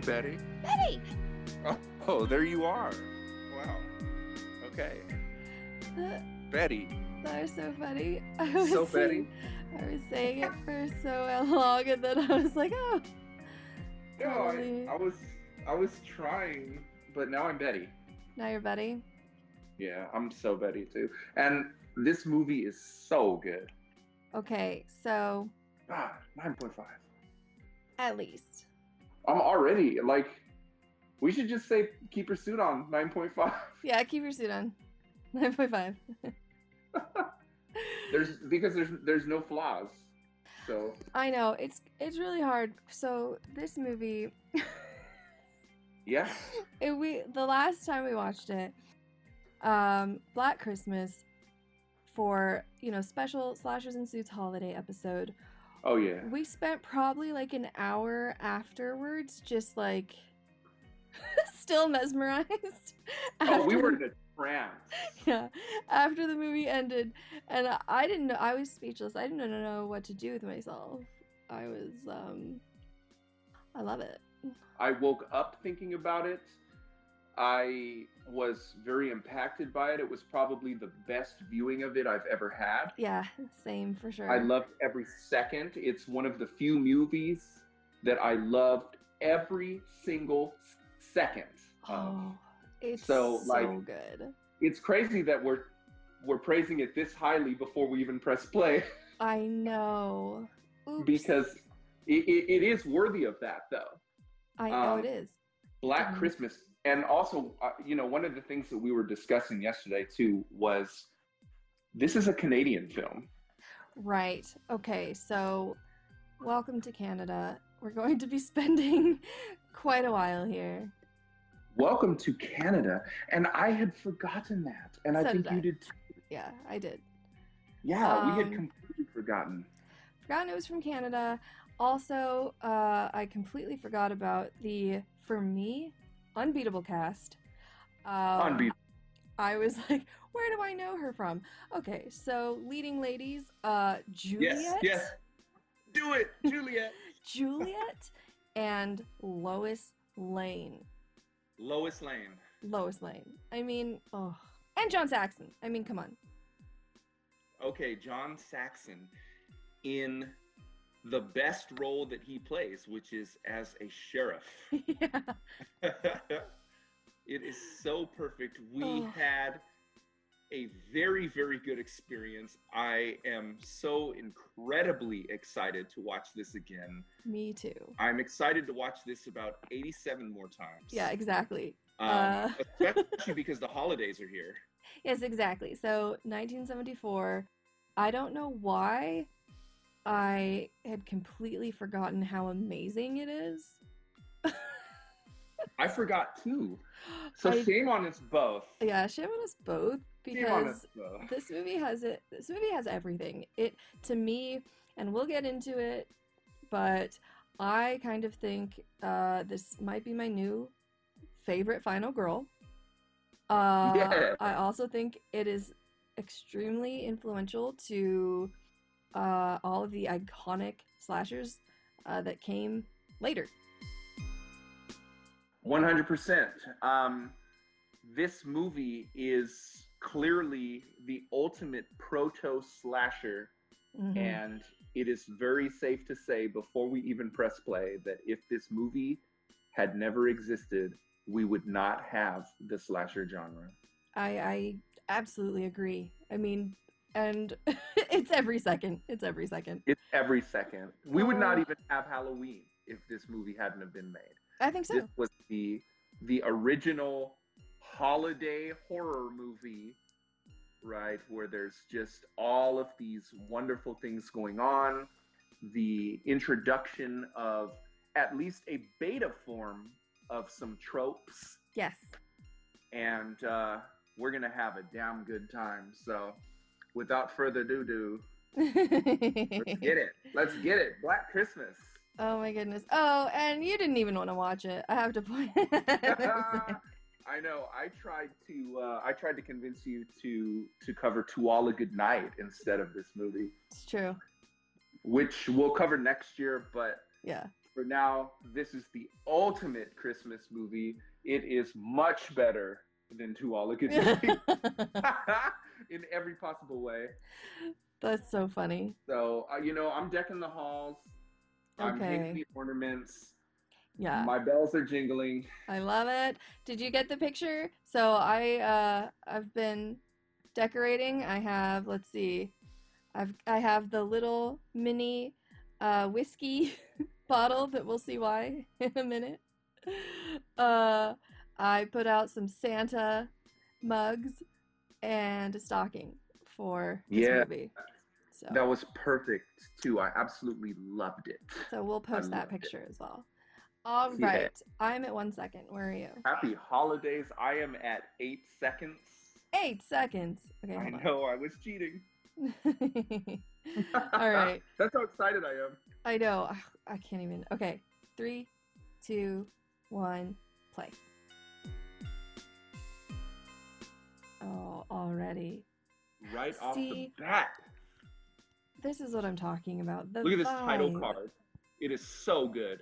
Betty? Betty! Oh, oh there you are. Wow. Okay. Betty. that was so funny. I was So saying, I was saying it for so long, and then I was like, oh. No, Totally. I, I was I was trying, but now I'm Betty. Now you're Betty. Yeah, I'm so Betty too. And this movie is so good. Okay, so Ah, 9.5. at least. I'm already like we should just say keep your suit on 9.5. Yeah, keep your suit on. 9.5. There's because there's there's no flaws. So I know, it's it's really hard. So this movie yeah. it, we the last time we watched it, um, Black Christmas for, you know, special Slashers and Suits holiday episode. Oh yeah. We spent probably like an hour afterwards just like still mesmerized. Oh, we after- were in a trance. yeah after the movie ended and I- i didn't know i was speechless i didn't know what to do with myself i was um i love it I woke up thinking about it. I was very impacted by it. It was probably the best viewing of it I've ever had. yeah same for sure I loved every second. It's one of the few movies that I loved every single second. of. oh it's So, so, like- good It's crazy that we're we're praising it this highly before we even press play i know Oops. because it, it, it is worthy of that though. i know um, it is Black Mhm. Christmas, and also, uh, you know, one of the things that we were discussing yesterday too was this is a Canadian film. right okay so welcome to canada we're going to be spending quite a while here Welcome to Canada, and I had forgotten that, and I think did I. you did. Too. yeah i did Yeah, we had Um, completely forgotten. forgotten it was from Canada. Also, uh, I completely forgot about the, for me, unbeatable cast. Um, Unbeatable. I was like, where do I know her from? Okay, so leading ladies, uh, Juliet, Yes, yes. Do it, Juliet. Juliet, and Lois Lane. Lois Lane. Lois Lane. I mean, oh, and John Saxon. I mean, come on. Okay, John Saxon in the best role that he plays, which is as a sheriff. yeah. it is so perfect. We Oh. had a very, very good experience. I am so incredibly excited to watch this again. Me too. I'm excited to watch this about 87 more times. Yeah, exactly. Um, uh, especially because the holidays are here. Yes, exactly. So 1974. I don't know why I had completely forgotten how amazing it is. I forgot too. So I- shame on us both. yeah, shame on us both because us both. this movie has it. This movie has everything. It to me, and we'll get into it, but I kind of think uh, this might be my new favorite Final Girl. Uh, Yeah. I also think it is extremely influential to uh, all of the iconic slashers uh, that came later. 100%. Um, this movie is clearly the ultimate proto slasher, Mhm. and it is very safe to say before we even press play that if this movie had never existed, we would not have the slasher genre. I, I absolutely agree. I mean, and it's every second. It's every second. It's every second. We would not Oh. even have Halloween if this movie hadn't have been made. I think so. This was the the original holiday horror movie, right? Where there's just all of these wonderful things going on. The introduction of at least a beta form of some tropes, Yes. and uh, we're gonna have a damn good time. So, without further ado, let's get it. Let's get it. Black Christmas. Oh my goodness. Oh, and you didn't even want to watch it. I have to point. I know. I tried to. Uh, I tried to convince you to to cover "To All a Good Night" instead of this movie, it's true. which we'll cover next year. But Yeah. for now, this is the ultimate Christmas movie. It is much better than To All It Could Be in every possible way. That's so funny. So, uh, you know, I'm decking the halls. Okay. I'm hanging the ornaments. Yeah. My bells are jingling. I love it. Did you get the picture? So I uh I've been decorating. I have let's see. I've I have the little mini uh whiskey bottle that we'll see why in a minute. Uh I put out some Santa mugs and a stocking for this Yeah. movie. So That was perfect too. I absolutely loved it. so we'll post that loved it. picture as well. All Yeah. right. I'm at one second. Where are you? Happy holidays. I am at eight seconds. Eight seconds. Okay, I know I was cheating. All right. That's how excited I am. I know. I can't even. Okay. Three, two, one, play. Oh, already. Right off See? the bat. This is what I'm talking about. The Look at this title card. It is so good.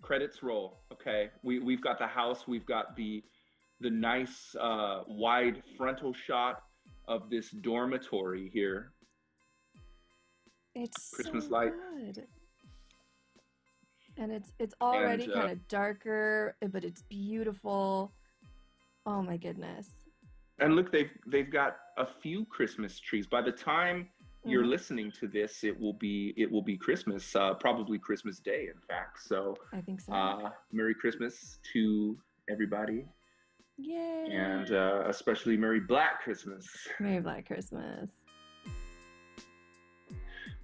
Credits roll. Okay, we we've got the house. We've got the the nice uh, wide frontal shot of this dormitory here. It's Christmas so light. good. And it's it's already uh, kind of darker, but it's beautiful. Oh my goodness. And look, they've they've got a few Christmas trees. By the time you're Mhm. listening to this, it will be it will be Christmas, uh, probably Christmas Day, in fact. So, I think so. uh, Merry Christmas to everybody, Yay. and uh, especially Merry Black Christmas. Merry Black Christmas.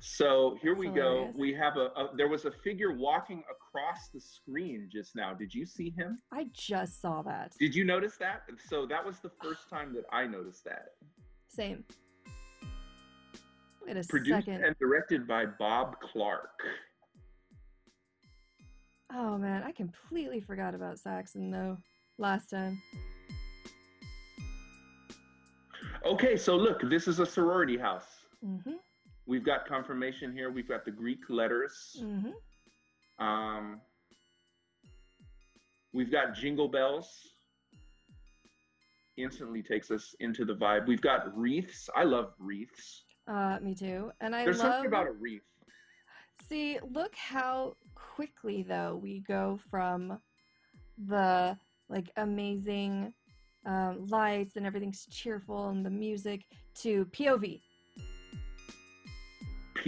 So here we That's go. We have a, a there was a figure walking across the screen just now. Did you see him? I just saw that. Did you notice that? So that was the first time that I noticed that. Same. Wait a Produced second. and directed by Bob Clark. Oh man, I completely forgot about Saxon though. Last time. Okay, so look, this is a sorority house. Mm-hmm. We've got confirmation here. We've got the Greek letters. Mm-hmm. Um, we've got jingle bells. Instantly takes us into the vibe. We've got wreaths. I love wreaths. Uh, me too. And I There's love something about a wreath. See, look how quickly though we go from the like amazing um, lights and everything's cheerful and the music to POV.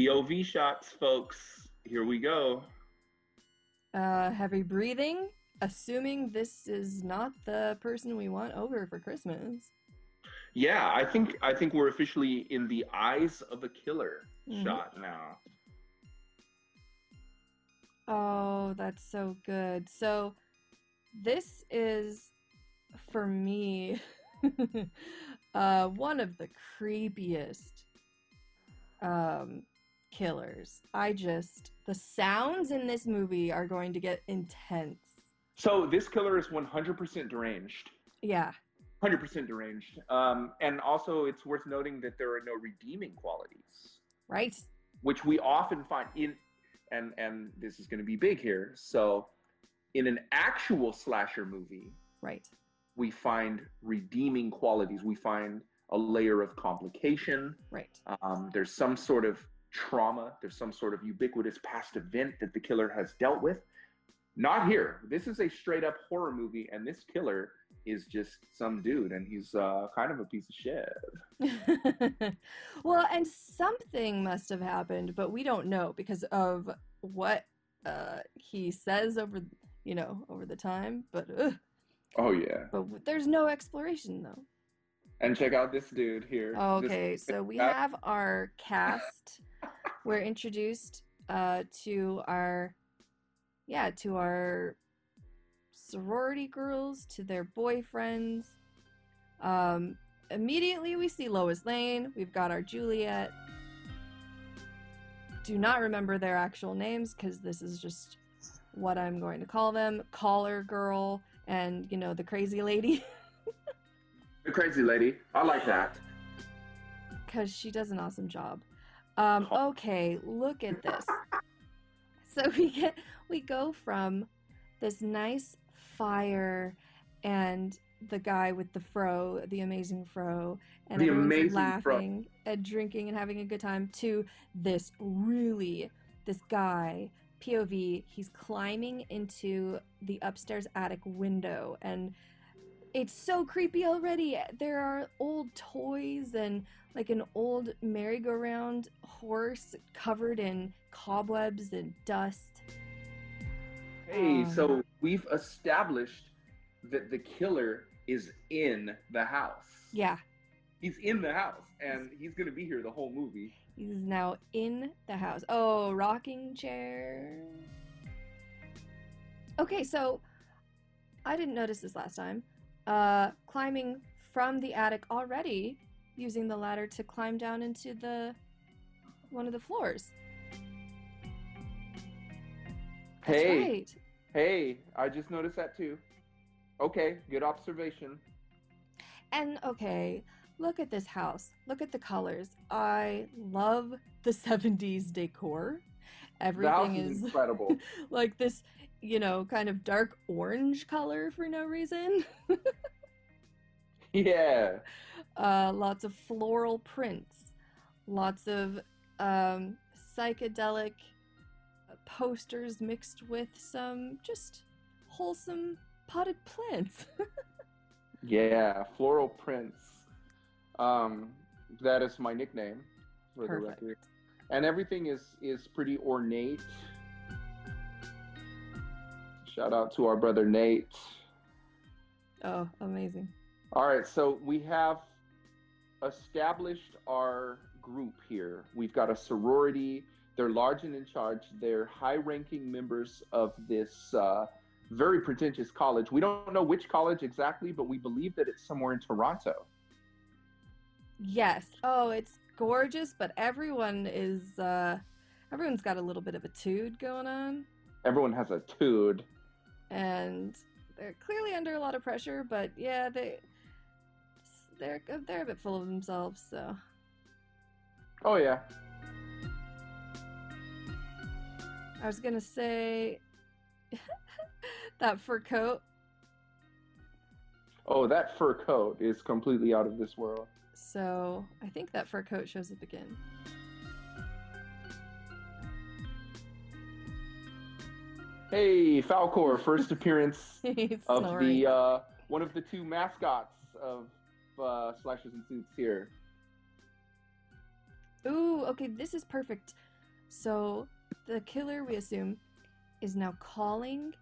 POV shots, folks. Here we go. Uh, heavy breathing, assuming this is not the person we want over for Christmas. Yeah, I think I think we're officially in the eyes of a killer Mhm. shot now. Oh, that's so good. So, this is for me uh, one of the creepiest um, killers. I just the sounds in this movie are going to get intense. So this killer is 100% deranged. Yeah, 100% deranged. Um, and also, it's worth noting that there are no redeeming qualities. right. which we often find in and and this is going to be big here so in an actual slasher movie Right. we find redeeming qualities we find a layer of complication Right. um, there's some sort of trauma there's some sort of ubiquitous past event that the killer has dealt with not here this is a straight up horror movie and this killer is just some dude and he's uh, kind of a piece of shit well, and something must have happened, but we don't know because of what uh, he says over, you know, over the time. But ugh, oh yeah but there's no exploration though. and check out this dude here This- Okay, so we have our cast. We're introduced uh, to our, yeah, to our sorority girls, to their boyfriends. Um, immediately, we see Lois Lane. We've got our Juliet. Do not remember their actual names because this is just what I'm going to call them. Caller girl and you know the crazy lady. The crazy lady. I like that. because she does an awesome job. Um, okay, look at this. So we get we go from this nice fire and the guy with the fro, the amazing fro, and The amazing fro. laughing and drinking and having a good time to this really this guy POV he's climbing into the upstairs attic window and it's so creepy already. There are old toys and like an old merry-go-round horse covered in cobwebs and dust. Hey, Um, so we've established that the killer is in the house. Yeah, He's in the house and he's going to be here the whole movie. he's now in the house. Oh, rocking chair. Okay, so I didn't notice this last time. Uh, climbing from the attic already, using the ladder to climb down into the one of the floors. Hey, right. hey, I just noticed that too. Okay, good observation. And okay, look at this house. Look at the colors. I love the 70s decor. Everything is is incredible. like this, you know, kind of dark orange color for no reason. yeah. Uh, lots of floral prints, lots of um, psychedelic posters mixed with some just wholesome potted plants. Yeah, floral prints. Um, that is my nickname for the record. And everything is is pretty ornate. Shout out to our brother Nate. Oh, amazing. All right, so we have established our group here. We've got a sorority. They're large and in charge. They're high-ranking members of this uh, very pretentious college. We don't know which college exactly, but we believe that it's somewhere in Toronto. Yes. Oh, it's gorgeous, but everyone is uh everyone's got a little bit of a tude going on Everyone has a tude. and they're clearly under a lot of pressure, but yeah, they they're they're a bit full of themselves, so Oh yeah. I was to say that fur coat. Oh, that fur coat is completely out of this world. So, I think that fur coat shows up again. Hey, Falcor, first appearance of the uh, one of the two mascots of uh, Slashers and Suits here. Ooh, okay, this is perfect. So the killer, we assume, is now calling,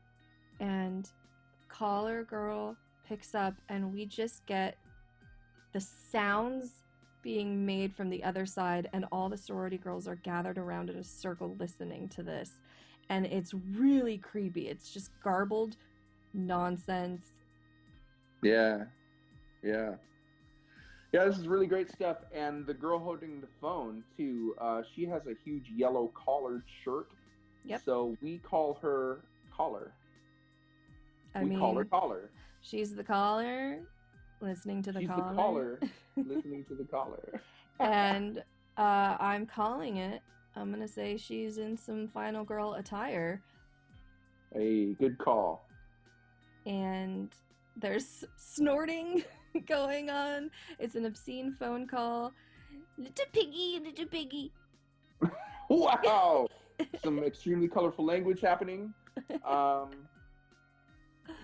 and caller girl picks up, and we just get the sounds being made from the other side, and all the sorority girls are gathered around in a circle listening to this. And it's really creepy. It's just garbled nonsense. Yeah, yeah, yeah. This is really great stuff. And the girl holding the phone too. Uh, she has a huge yellow collared shirt. Yep. So we call her Collar. I we mean, call her Collar. she's the caller, listening to the She's caller. the caller, listening to the caller. and uh, I'm calling it. I'm gonna say she's in some final girl attire, Hey, good call. and there's snorting going on. It's an obscene phone call. Little piggy, little piggy. Wow, some extremely colorful language happening. Um,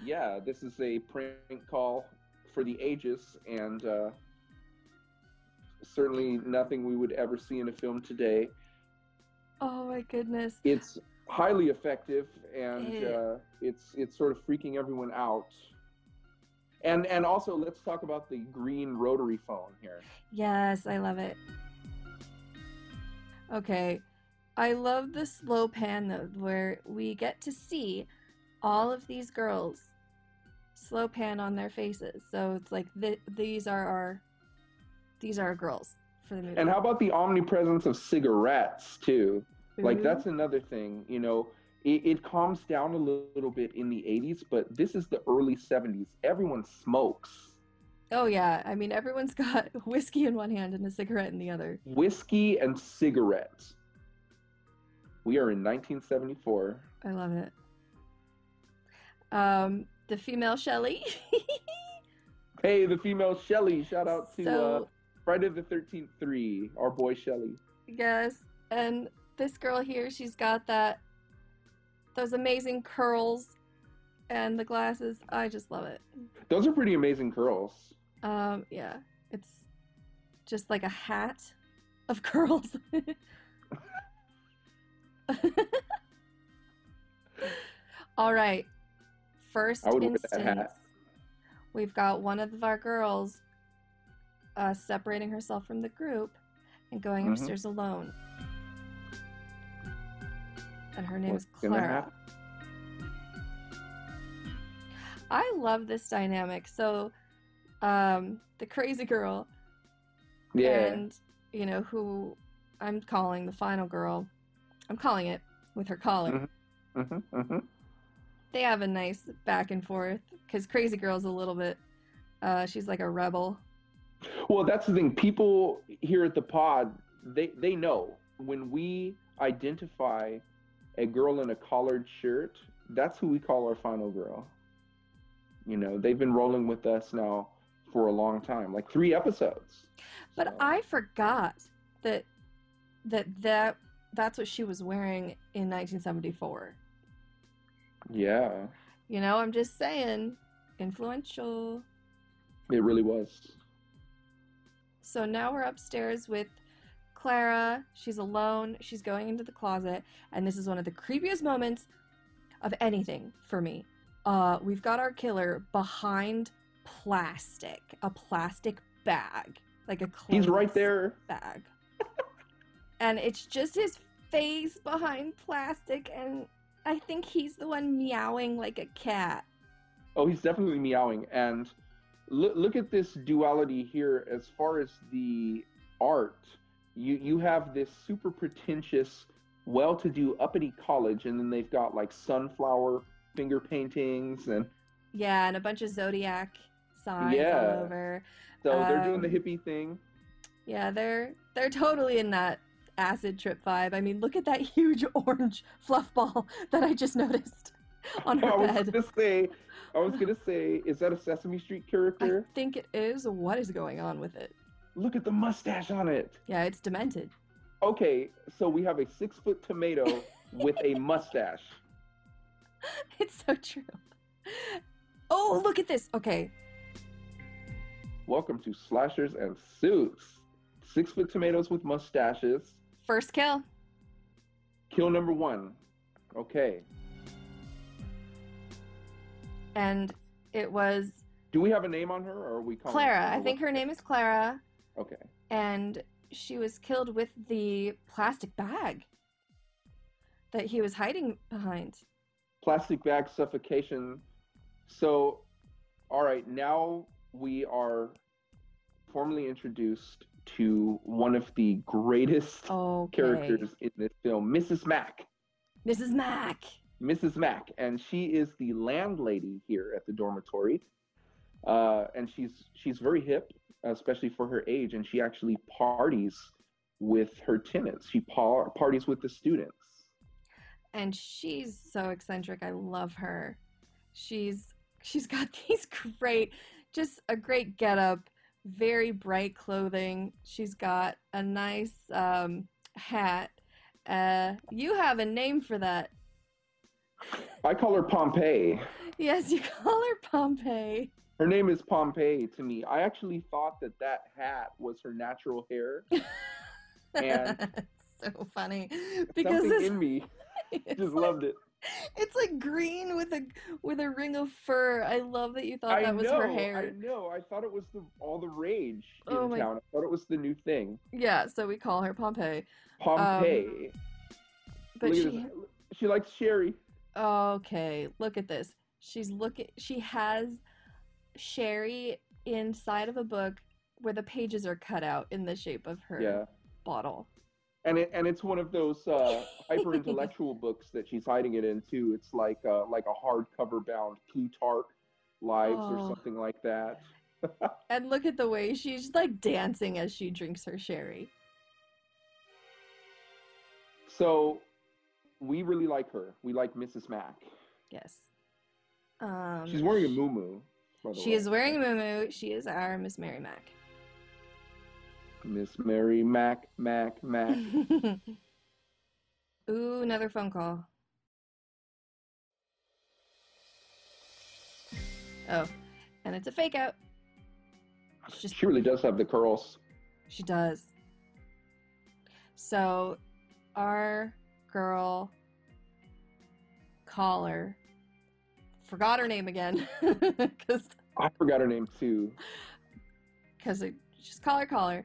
yeah, this is a prank call for the ages, and uh, certainly nothing we would ever see in a film today. Oh my goodness. It's highly effective, and Eh. uh, it's it's sort of freaking everyone out. And and also, let's talk about the green rotary phone here. Yes, I love it. Okay. I love the slow pan though, where we get to see all of these girls slow pan on their faces. So it's like th- these are our these are our girls for the movie. And how about the omnipresence of cigarettes too? Like mm-hmm. that's another thing, you know. It, it calms down a little, bit in the 80s, but this is the early 70s. Everyone smokes Oh yeah, I mean everyone's got whiskey in one hand and a cigarette in the other. whiskey and cigarettes. We are in 1974. I love it. Um, the female Shelly. Hey, the female Shelly. Shout out to uh, Friday the 13th 3, our boy Shelly. yes, and this girl here, she's got that those amazing curls and the glasses. I just love it. Those are pretty amazing curls. Um, yeah, it's just like a hat of curls. All right, first I would wear that instance, we've got one of our girls uh, separating herself from the group and going Mhm. upstairs alone. And her name is What's gonna Clara. I love this dynamic. So, um, the crazy girl Yeah. and you know who I'm calling the final girl. I'm calling it with her collar. Mhm. hmm hmm They have a nice back and forth because crazy girl's a little bit. Uh, she's like a rebel. Well, that's the thing. People here at the pod, they they know when we identify a girl in a collared shirt, that's who we call our final girl. You know, they've been rolling with us now for a long time, like three episodes. But So, I forgot that that that that's what she was wearing in 1974. yeah, You know, I'm just saying, influential. it really was. So now we're upstairs with Clara. She's alone. She's going into the closet, and this is one of the creepiest moments of anything for me. Uh, we've got our killer behind plastic, a plastic bag, like a He's right there. bag, and it's just his face behind plastic, and I think he's the one meowing like a cat. Oh, he's definitely meowing. And look, look at this duality here as far as the art. You you have this super pretentious, well-to-do uppity college, and then they've got like sunflower finger paintings, and Yeah, and a bunch of zodiac signs Yeah. all over. so they're doing the Um, hippie thing. Yeah, they're they're totally in that acid trip vibe. I mean, look at that huge orange fluff ball that I just noticed on her I was bed. gonna say, I was gonna say, is that a Sesame Street character? I think it is. What is going on with it? Look at the mustache on it. Yeah, it's demented. Okay, so we have a six-foot tomato with a mustache. It's so true. Oh, oh, look at this. Okay, Welcome to Slashers and Suits. Six foot tomatoes with mustaches. first kill. Kill number one. Okay. And it was Do we have a name on her or are we calling Clara. her I think her name is Clara. Okay. and she was killed with the plastic bag that he was hiding behind. Plastic bag suffocation. So, all right, now we are formally introduced to one of the greatest Okay. characters in this film, Mrs. Mack. Mrs. Mack. Mrs. Mack, and she is the landlady here at the dormitory. Uh, and she's she's very hip, especially for her age, and she actually parties with her tenants. She par- parties with the students. And she's so eccentric. I love her. She's she's got these great just a great getup, very bright clothing. She's got a nice um, hat. Uh, you have a name for that. I call her Pompeii. Yes, you call her Pompeii. Her name is Pompeii to me. I actually thought that that hat was her natural hair. And- so funny because Something in me just like, loved it. it's like green with a with a ring of fur. I love that you thought I that was know, her I hair. know. I thought it was the all the rage oh in Oh town. I thought it was the new thing. Yeah, so we call her Pompeii. Pompeii. Um, but she she likes Sherry. okay, look at this. She's looking. She has Sherry inside of a book where the pages are cut out in the shape of her Yeah. bottle. and it and it's one of those uh, hyper intellectual books that she's hiding it in too. It's like uh, like a hardcover bound Plutarch Lives or Oh. something like that. And look at the way she's like dancing as she drinks her sherry. So we really like her. We like Mrs. Mack. Yes. Um, She's wearing a muumuu. She way. is wearing a muumuu. She is our Miss Mary Mac. Miss Mary Mac Mac Mac. Ooh, another phone call. Oh, and it's a fake out. Just She really does have the curls. She does. So, our girl caller forgot her name again because I forgot her name too. because just call her caller.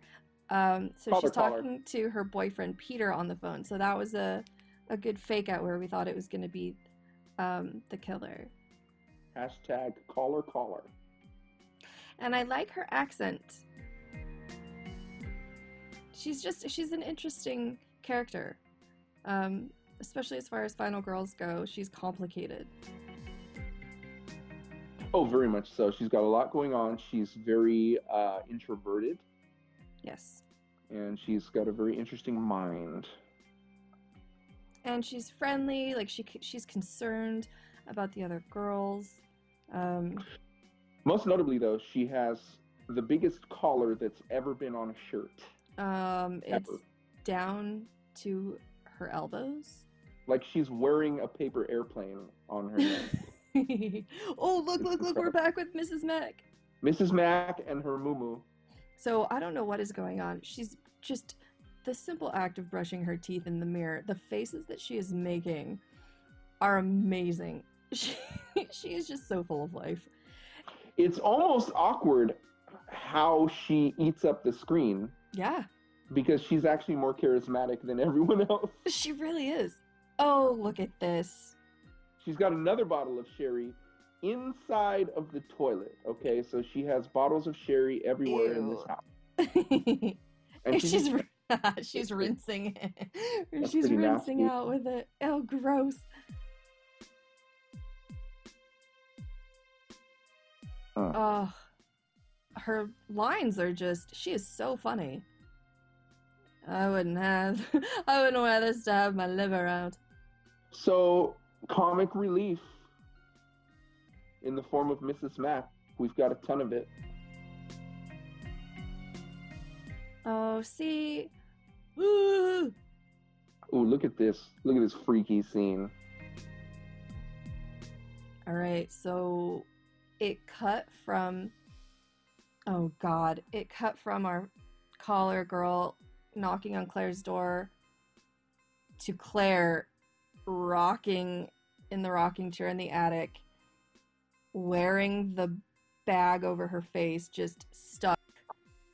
Um, so Call she's her, call her. talking to her boyfriend Peter on the phone. So that was a a good fake out where we thought it was going to be um, the killer. Hashtag caller caller. and I like her accent. She's just she's an interesting character, um, especially as far as Final Girls go. She's complicated. Oh, very much so. She's got a lot going on. She's very uh, introverted, Yes, and she's got a very interesting mind. and she's friendly. Like she she's concerned about the other girls. Um, Most notably, though, she has the biggest collar that's ever been on a shirt. um, it's Ever. down to her elbows. Like she's wearing a paper airplane on her neck. oh look look look! We're back with Mrs. Mac. Mrs. Mack and her muumuu. So I don't know what is going on. She's just the simple act of brushing her teeth in the mirror. The faces that she is making are amazing. She, she is just so full of life. It's almost awkward how she eats up the screen Yeah, because she's actually more charismatic than everyone else. she really is. Oh, look at this. She's got another bottle of sherry inside of the toilet. Okay, so she has bottles of sherry everywhere in this house. And she's ri- she's rinsing it. She's rinsing nasty. out with it. Oh, gross. Huh. Oh, her lines are just. She is so funny. I wouldn't have. I wouldn't wear this to have my liver out. So, comic relief in the form of Mrs. Mack. We've got a ton of it. Oh, see. Ooh. Ooh, look at this. Look at this freaky scene. All right, so it cut from. Oh God! It cut from our caller girl knocking on Claire's door to Claire rocking in the rocking chair in the attic, wearing the bag over her face, just stuck.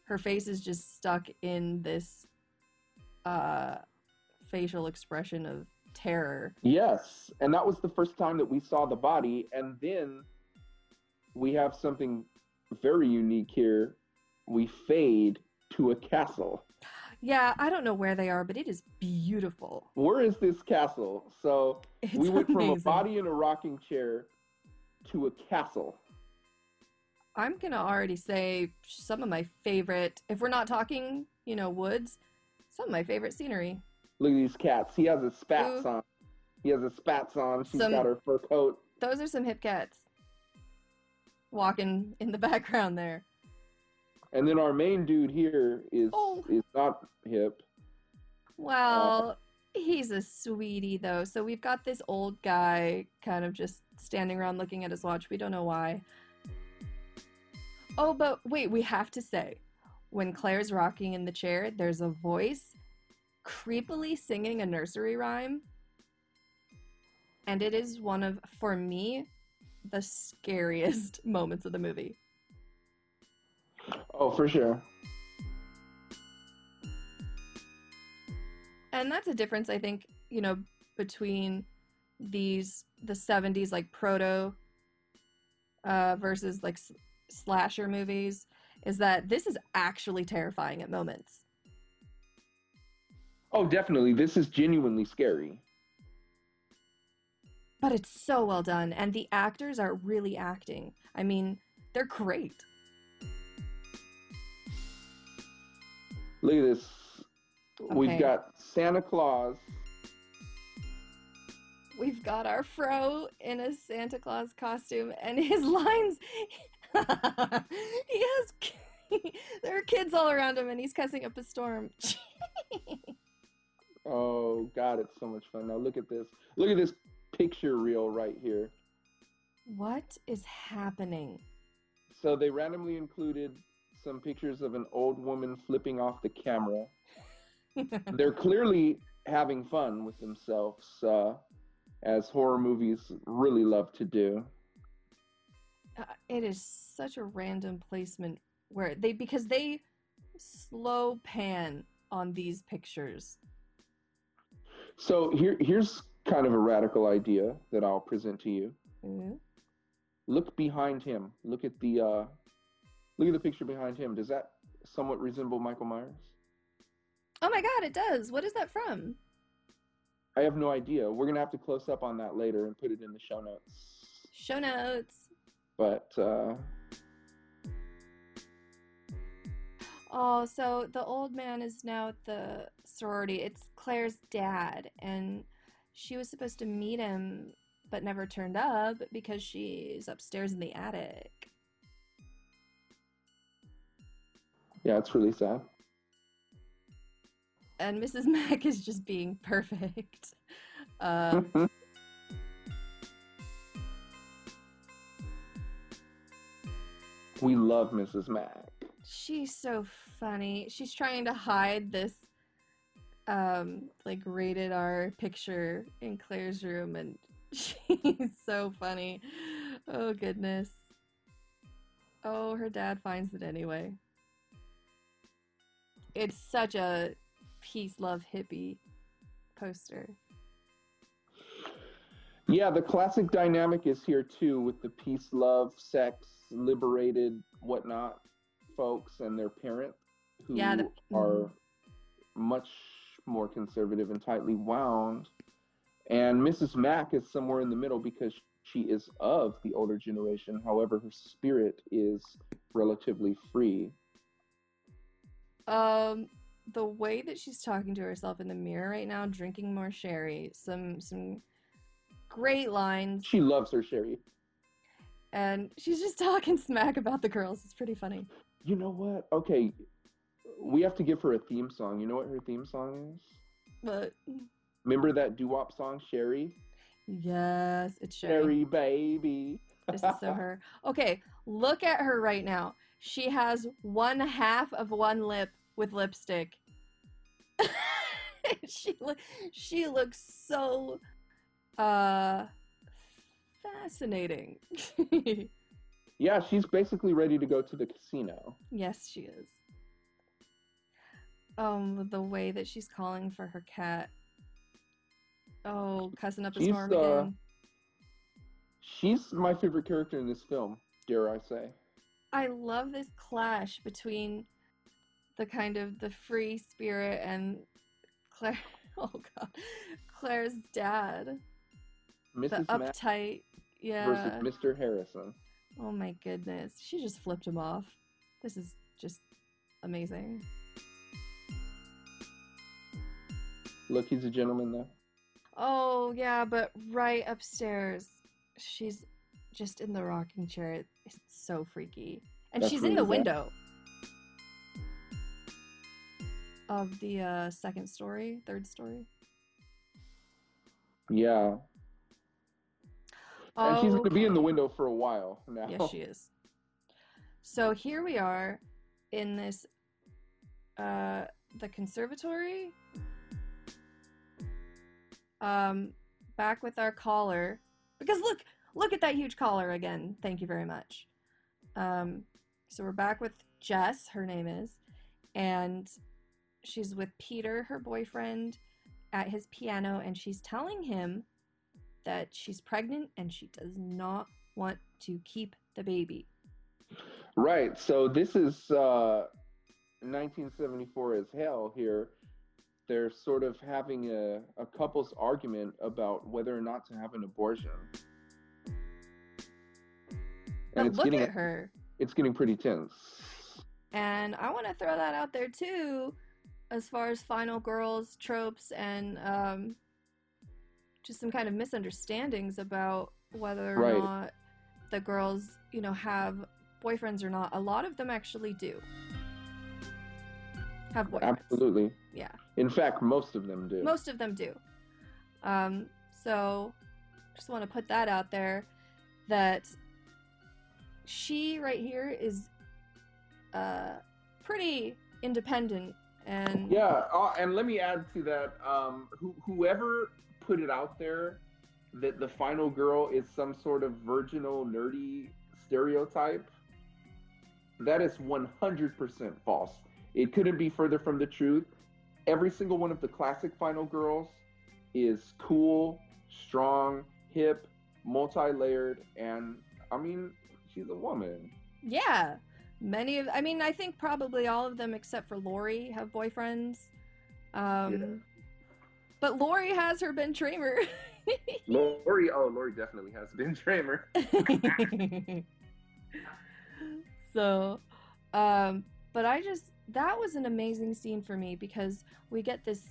Her face is just stuck in this uh, facial expression of terror. Yes, and that was the first time that we saw the body, and then we have something very unique here. We fade to a castle. Yeah, I don't know where they are, but it is beautiful. Where is this castle? So It's we went from a body in a rocking chair to a castle. I'm gonna already say some of my favorite. If we're not talking, you know, woods, some of my favorite scenery. Look at these cats. He has his spats Ooh. on. He has his spats on. She's Some- got her fur coat. Those are some hip cats walking in the background there. And then our main dude here is Oh. is not hip. Well, uh, he's a sweetie though. So we've got this old guy kind of just standing around looking at his watch. We don't know why. Oh, but wait, we have to say when Claire's rocking in the chair, there's a voice creepily singing a nursery rhyme. And it is one of, for me, the scariest moments of the movie. Oh, for sure. and that's a difference i think you know between these the 70s like proto uh versus like s- slasher movies is that this is actually terrifying at moments Oh, definitely. This is genuinely scary. but it's so well done and the actors are really acting i mean they're great Look at this. We've got Santa Claus we've got our fro in a Santa Claus costume, and his lines. he has. there are kids all around him, and he's cussing up a storm. oh God, it's so much fun. Now look at this. Look at this picture reel right here. What is happening? So they randomly included some pictures of an old woman flipping off the camera. They're clearly having fun with themselves, uh, as horror movies really love to do. Uh, it is such a random placement where they because they slow pan on these pictures. So here here's kind of a radical idea that I'll present to you. Mm-hmm. Look behind him. Look at the uh, look at the picture behind him. Does that somewhat resemble Michael Myers? Oh my god, it does. What is that from? I have no idea. We're gonna have to close up on that later and put it in the show notes. Show notes. But uh Oh, so the old man is now at the sorority. It's Claire's dad, and she was supposed to meet him, but never turned up because she's upstairs in the attic. Yeah, it's really sad. And Mrs. Mack is just being perfect. Uh, we love Mrs. Mack. She's so funny. She's trying to hide this um like rated R picture in Claire's room and she's so funny. Oh goodness. Oh, her dad finds it anyway. It's such a peace love hippie poster. Yeah, the classic dynamic is here too with the peace, love, sex, liberated, whatnot folks and their parent who yeah, the, are mm-hmm. much more conservative and tightly wound. And Mrs. Mack is somewhere in the middle because she is of the older generation. However, her spirit is relatively free. Um, the way that she's talking to herself in the mirror right now, drinking more sherry, some some great lines. She loves her sherry. And she's just talking smack about the girls. It's pretty funny. You know what? Okay, we have to give her a theme song. You know what her theme song is? What? Remember that doo wop song, Sherry? Yes, it's Sherry. Sherry, baby. this is so her. Okay, look at her right now. She has one half of one lip with lipstick. she she looks so uh fascinating. yeah, she's basically ready to go to the casino. Yes, she is. Um, the way that she's calling for her cat. Oh, cussing up a she's, storm uh. She's my favorite character in this film, dare I say. I love this clash between the kind of the free spirit and Claire. Oh God, Claire's dad. Mrs. The uptight, yeah. Versus Mr. Harrison. Oh my goodness, she just flipped him off. This is just amazing. Look, he's a gentleman though. Oh yeah, but right upstairs, she's just in the rocking chair. It's so freaky, and That's she's in the window of the uh, second story, third story. Yeah. And she's going to be in the window for a while now. Yes, she is. So here we are in this, uh, the conservatory. Um, back with our caller. Because look, look at that huge collar again. Thank you very much. Um, so we're back with Jess, her name is, and she's with Peter, her boyfriend, at his piano, and she's telling him that she's pregnant and she does not want to keep the baby. Right. So this is uh, 1974 as hell here. They're sort of having a, a couple's argument about whether or not to have an abortion. And but it's look getting, at her. It's getting pretty tense. And I want to throw that out there too, as far as final girls tropes and um, just some kind of misunderstandings about whether or Right. not the girls, you know, have boyfriends or not. A lot of them actually do have boyfriends. Absolutely. Yeah. In fact, most of them do. Most of them do. Um, so just want to put that out there that she right here is uh, pretty independent and Yeah, uh, and let me add to that. Um, who, whoever put it out there that the final girl is some sort of virginal, nerdy stereotype, that is 100% false. It couldn't be further from the truth. Every single one of the classic final girls is cool, strong, hip, multi layered, and I mean, she's a woman. yeah, many of I mean I think probably all of them except for Laurie have boyfriends. Um, Yeah. But Laurie has her Ben Tramer. Laurie, oh, Laurie definitely has Ben Tramer. so, um, but I just that was an amazing scene for me because we get this.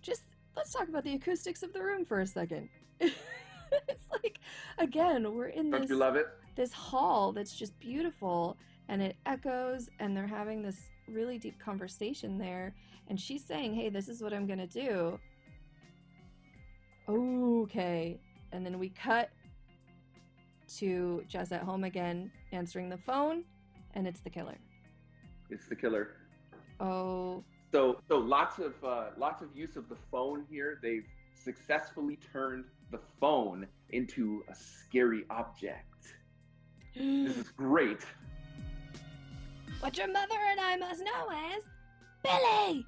Just let's talk about the acoustics of the room for a second. it's like again we're in Don't this you love it? This hall that's just beautiful and it echoes and they're having this really deep conversation there and she's saying hey this is what i'm gonna do okay and then we cut to jess at home again answering the phone and it's the killer It's the killer. oh So, so lots of uh, lots of use of the phone here. They've successfully turned the phone into a scary object. This is great. what your mother and i must know is billy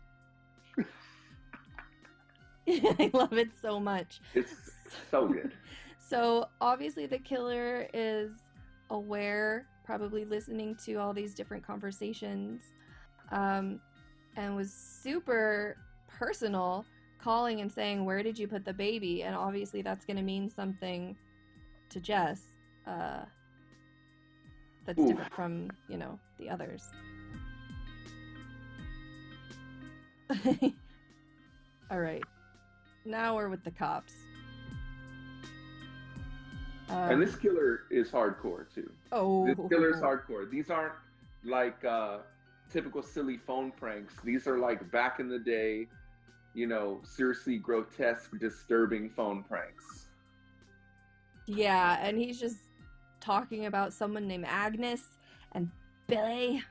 i love it so much It's so good. So obviously the killer is aware, probably listening to all these different conversations, um, and was super personal, calling and saying, "Where did you put the baby?" And obviously that's going to mean something to Jess. Uh, that's Oof. different from you know the others. all right, now we're with the cops. And Um, this killer is hardcore too. Oh, This killer is hardcore. These aren't like uh, typical silly phone pranks. These are like back in the day, you know, seriously grotesque, disturbing phone pranks. Yeah, and he's just talking about someone named Agnes and Billy.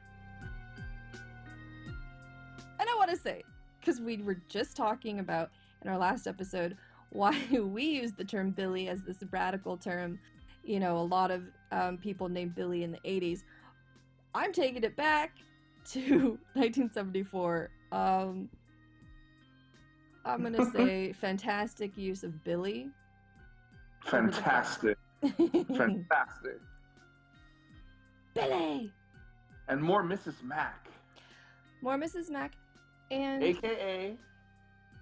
And I want to say, because we were just talking about in our last episode why we use the term Billy as this radical term. You know, a lot of um, people named Billy in the 80s. I'm taking it back to 1974. Um, I'm going to say fantastic use of Billy. Over the phone. Fantastic. Fantastic. Billy! And more Mrs. Mac, More Mrs. Mac and aka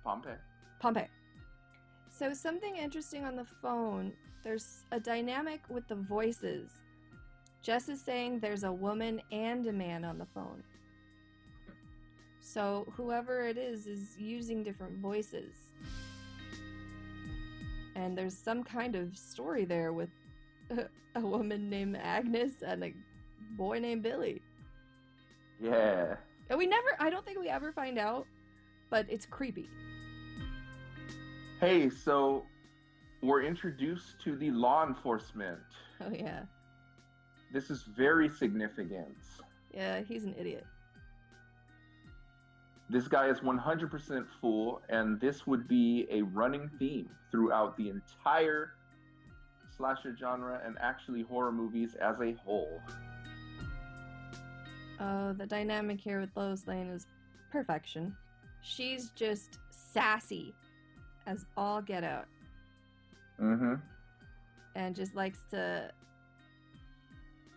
Pompey. Pompey. So, something interesting on the phone there's a dynamic with the voices. Jess is saying there's a woman and a man on the phone. So, whoever it is is using different voices. And there's some kind of story there with a woman named Agnes and a boy named Billy. Yeah. And we never, I don't think we ever find out, but it's creepy. Hey, so we're introduced to the law enforcement. Oh, yeah. This is very significant. Yeah, he's an idiot. This guy is 100% fool, and this would be a running theme throughout the entire slasher genre and actually horror movies as a whole. Oh, the dynamic here with Lois Lane is perfection. She's just sassy as all get out Mm-hmm. and just likes to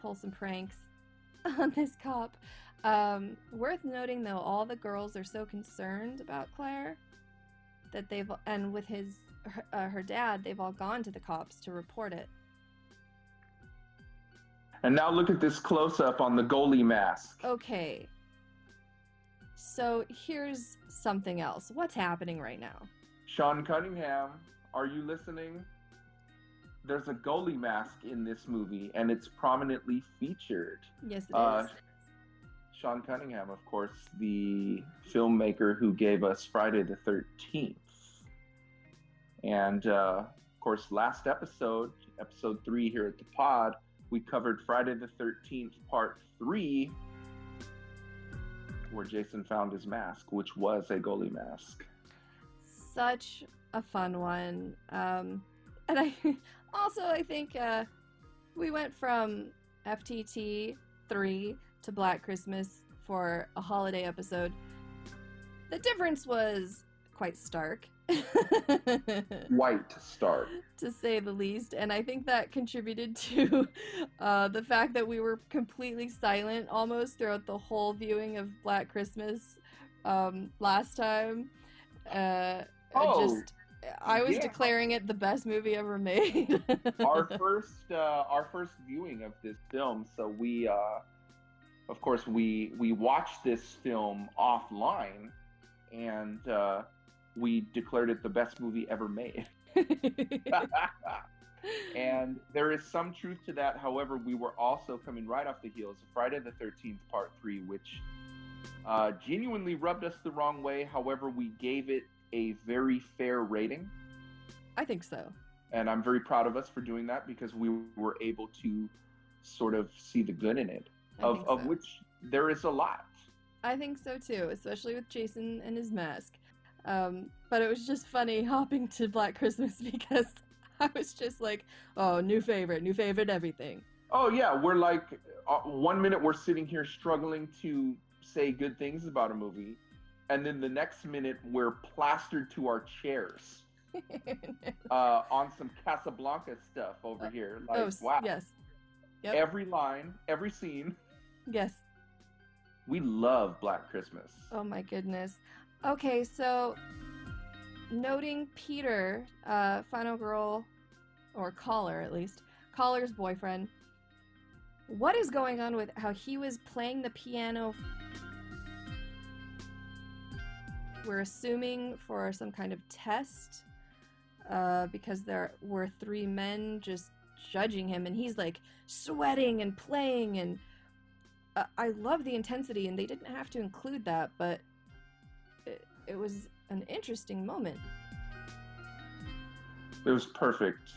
pull some pranks on this cop. Um, worth noting though, all the girls are so concerned about Claire that they've, and with his, her, uh, her dad, they've all gone to the cops to report it. And now look at this close up on the goalie mask. Okay. So here's something else. What's happening right now? Sean Cunningham, are you listening? There's a goalie mask in this movie, and it's prominently featured. Yes, it is. Sean Cunningham, of course, the filmmaker who gave us Friday the 13th. And uh, of course, last episode, episode three here at the pod, we covered Friday the 13th, part three, where Jason found his mask, which was a goalie mask. Such a fun one. Um, and I also I think uh, we went from FTT three to Black Christmas for a holiday episode. The difference was quite stark. White Star. to say the least. And I think that contributed to uh, the fact that we were completely silent almost throughout the whole viewing of Black Christmas um, last time. Uh, I Oh, just, I was yeah. declaring it the best movie ever made. our first uh, our first viewing of this film. So we, uh, of course, we we watched this film offline, and uh, we declared it the best movie ever made. and there is some truth to that. However, we were also coming right off the heels of Friday the Thirteenth Part Three, which uh, genuinely rubbed us the wrong way. However, we gave it a very fair rating I think so. and I'm very proud of us for doing that because we were able to sort of see the good in it, of, think of which there is a lot. I think so too, especially with Jason and his mask. Um, but it was just funny hopping to Black Christmas because I was just like, oh, new favorite, new favorite, everything. Oh yeah, we're like uh, one minute we're sitting here struggling to say good things about a movie, and then the next minute we're plastered to our chairs uh, on some Casablanca stuff over Uh, here. Like oh, wow, yes. Yep. every line, every scene. Yes. We love Black Christmas. Oh my goodness. Okay, so noting Peter, uh, final girl, or caller at least, caller's boyfriend. What is going on with how he was playing the piano? We're assuming for some kind of test, uh, because there were three men just judging him, and he's like sweating and playing, and uh, I love the intensity, and they didn't have to include that, but it, it was an interesting moment. It was perfect.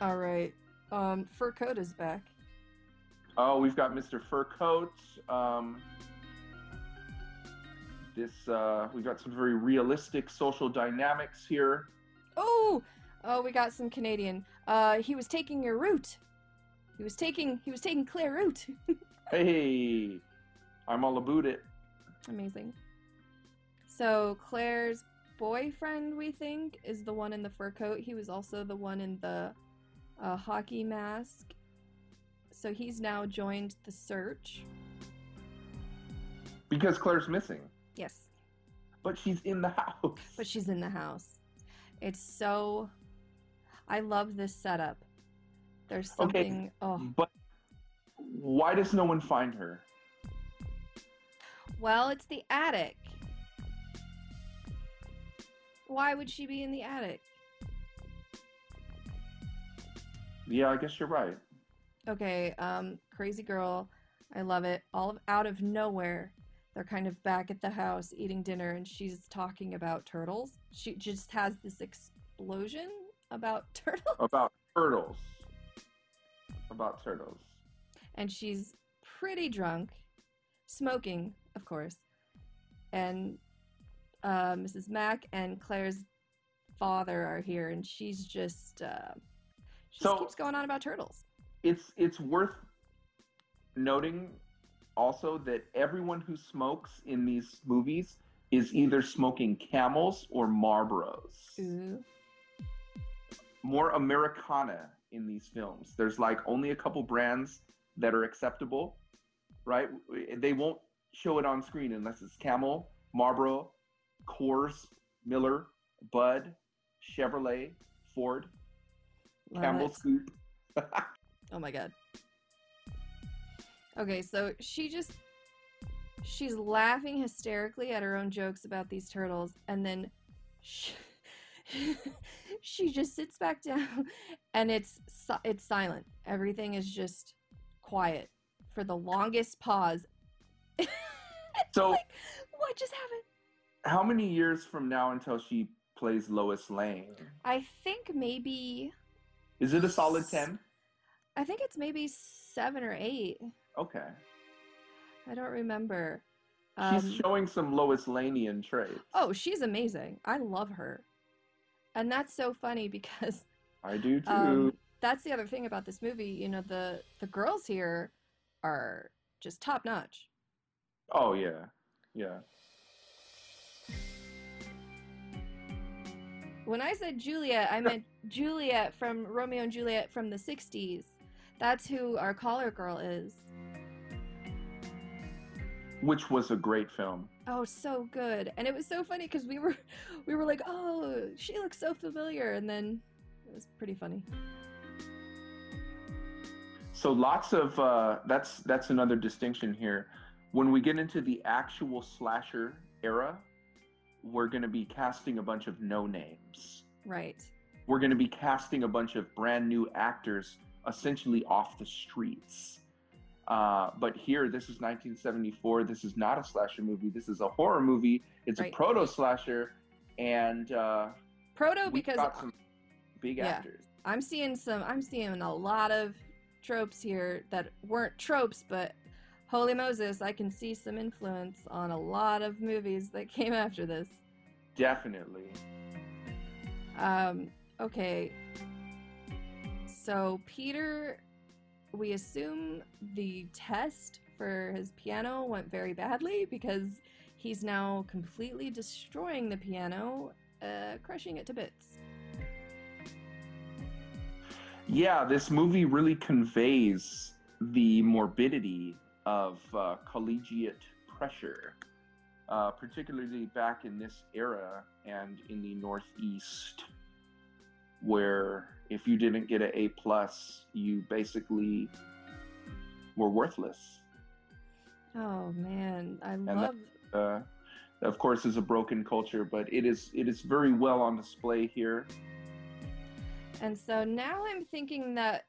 All right, um, Fur Coat is back. Oh, we've got Mr. Fur Coat. Um, this uh, we've got some very realistic social dynamics here. Oh, oh, we got some Canadian. Uh, he was taking your route. He was taking, he was taking Claire route. Hey, I'm all about it. Amazing. So Claire's boyfriend, we think, is the one in the fur coat. He was also the one in the uh, hockey mask. So he's now joined the search. Because Claire's missing, Yes, but she's in the house. but she's in the house. It's so. I love this setup. There's Okay. something. Oh, But why does no one find her? well, it's the attic. Why would she be in the attic? Yeah, I guess you're right. Okay, um, crazy girl. I love it. All of, out of nowhere, they're kind of back at the house eating dinner, and she's talking about turtles. She just has this explosion about turtles, About turtles. About turtles. and she's pretty drunk, smoking, of course. And uh, Mrs. Mack and Claire's father are here, and she's just uh, she just keeps going on about turtles. It's it's worth noting also that everyone who smokes in these movies is either smoking camels or Marlboros. Ooh. More Americana in these films. There's like only a couple brands that are acceptable, right? They won't show it on screen unless it's Camel, Marlboro, Coors, Miller, Bud, Chevrolet, Ford, Love Campbell it. Scoop. Oh my god. Okay, so she just she's laughing hysterically at her own jokes about these turtles, and then she, she just sits back down, and it's it's silent. Everything is just quiet for the longest pause. So, like, what just happened? how many years from now until she plays Lois Lane? I think maybe Is it a solid 10? I think it's maybe seven or eight. Okay. I don't remember. She's Um, showing some Lois Laneian traits. oh, she's amazing. I love her, and that's so funny because I do too. um, that's the other thing about this movie. You know, the the girls here are just top notch. oh, yeah. Yeah. When I said Juliet, I meant Juliet from Romeo and Juliet from the '60s. That's who our collar girl is. Which was a great film. Oh, so good. And it was so funny because we were we were like, "Oh, she looks so familiar." And then it was pretty funny. So lots of uh, that's that's another distinction here. When we get into the actual slasher era, we're going to be casting a bunch of no names. Right. We're going to be casting a bunch of brand new actors, essentially off the streets. Uh, but here, this is 1974. This is not a slasher movie. This is a horror movie. It's Right. a proto slasher, and uh, Proto because got some big yeah. actors. I'm seeing some I'm seeing a lot of tropes here that weren't tropes, but holy Moses, I can see some influence on a lot of movies that came after this. Definitely. Um, okay. So Peter, we assume the test for his piano went very badly because he's now completely destroying the piano, uh, crushing it to bits. Yeah, this movie really conveys the morbidity of uh, collegiate pressure, uh, particularly back in this era and in the Northeast, where if you didn't get an A plus, you basically were worthless. Oh man, I that- love Uh, of course, is a broken culture, but it is it is very well on display here. And so now I'm thinking that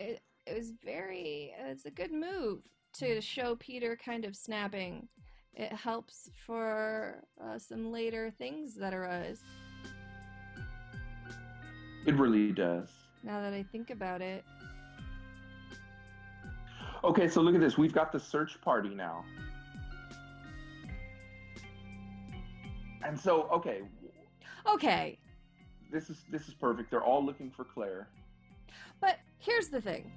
it, it was very, it's a good move to show Peter kind of snapping. It helps for uh, some later things that arise. It really does. Now that I think about it. Okay, so look at this. We've got the search party now. And so, okay, Okay, this is this is perfect. They're all looking for Claire. but here's the thing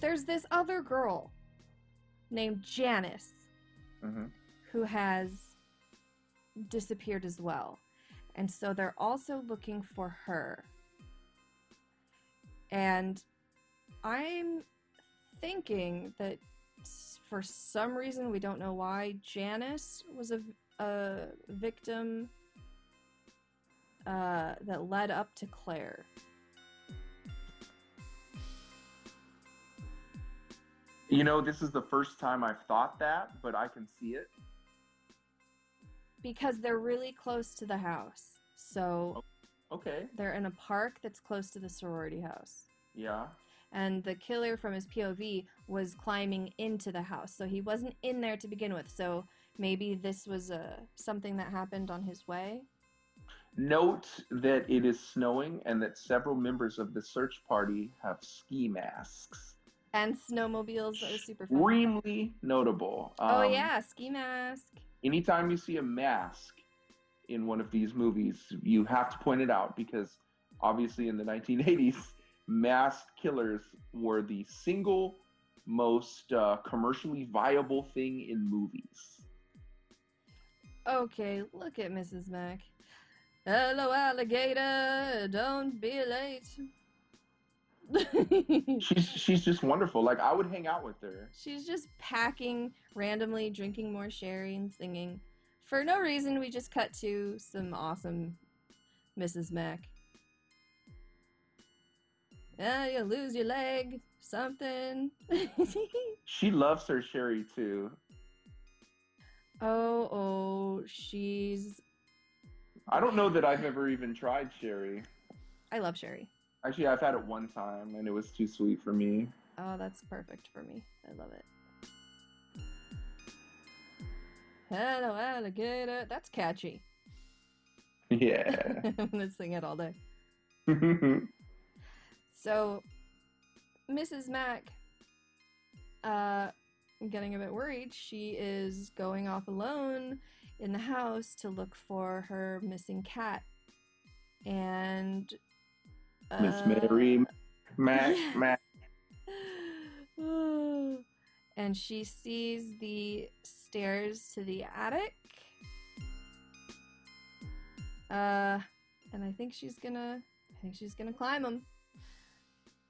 there's this other girl named Janice Mm-hmm. who has disappeared as well. And so they're also looking for her. And I'm thinking that for some reason, we don't know why, Janice was a, a victim uh, that led up to Claire. You know, this is the first time I've thought that, but I can see it. Because they're really close to the house. So Okay. they're in a park that's close to the sorority house. Yeah. and the killer from his POV was climbing into the house. So he wasn't in there to begin with. So maybe this was uh, something that happened on his way. Note that it is snowing and that several members of the search party have ski masks. And snowmobiles that was super fun. Extremely notable. oh Um, yeah, ski mask. Anytime you see a mask in one of these movies, you have to point it out because obviously in the 1980s, masked killers were the single most uh, commercially viable thing in movies. Okay, look at Mrs. Mac. Hello, alligator. Don't be late. She's she's just wonderful. Like I would hang out with her. She's just packing randomly, drinking more sherry and singing. For no reason, we just cut to some awesome Mrs. Mac. Yeah, you lose your leg, something. She loves her sherry too. oh, oh, she's. I don't know that I've ever even tried sherry. I love Sherry. Actually, I've had it one time and it was too sweet for me. Oh, that's perfect for me. I love it. Hello, alligator. That's catchy. Yeah. I'm gonna sing it all day. So, Mrs. Mack, uh, getting a bit worried. She is going off alone in the house to look for her missing cat, and Miss uh, Mary Mac Mac. and she sees the stairs to the attic. Uh, and I think she's gonna. I think she's gonna climb them.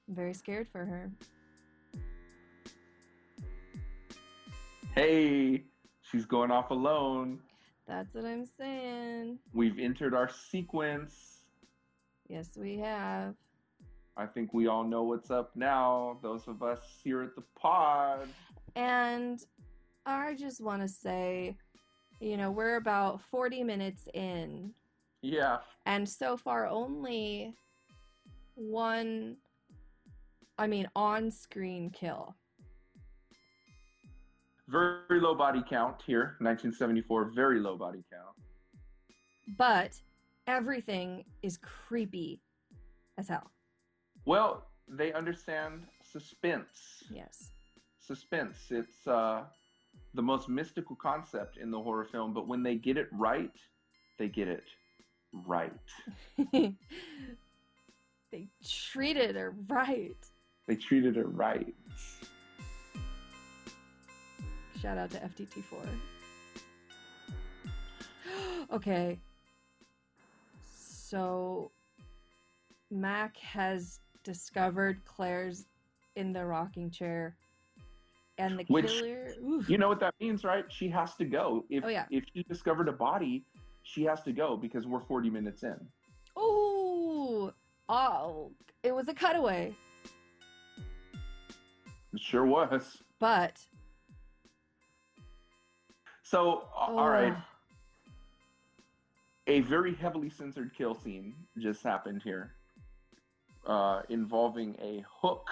I'm very scared for her. Hey, she's going off alone. That's what I'm saying. We've entered our sequence. Yes, we have. I think we all know what's up now. Those of us here at the pod. And I just want to say, you know, we're about 40 minutes in, Yeah. and so far only one, I mean, on screen kill. Very low body count here. 1974. Very low body count. But everything is creepy as hell. Well, they understand suspense. Yes. Suspense. It's uh, the most mystical concept in the horror film, but when they get it right, they get it right. they treated her right. They treated it right. Shout out to FTT4. okay. So Mac has discovered Claire's in the rocking chair. And the Which- killer oof. You know what that means, right? She has to go. If Oh, yeah. if she discovered a body, she has to go because we're 40 minutes in. Oh, oh, it was a cutaway, It sure was. but So, a- all right, oh, a very heavily censored kill scene just happened here, uh, involving a hook.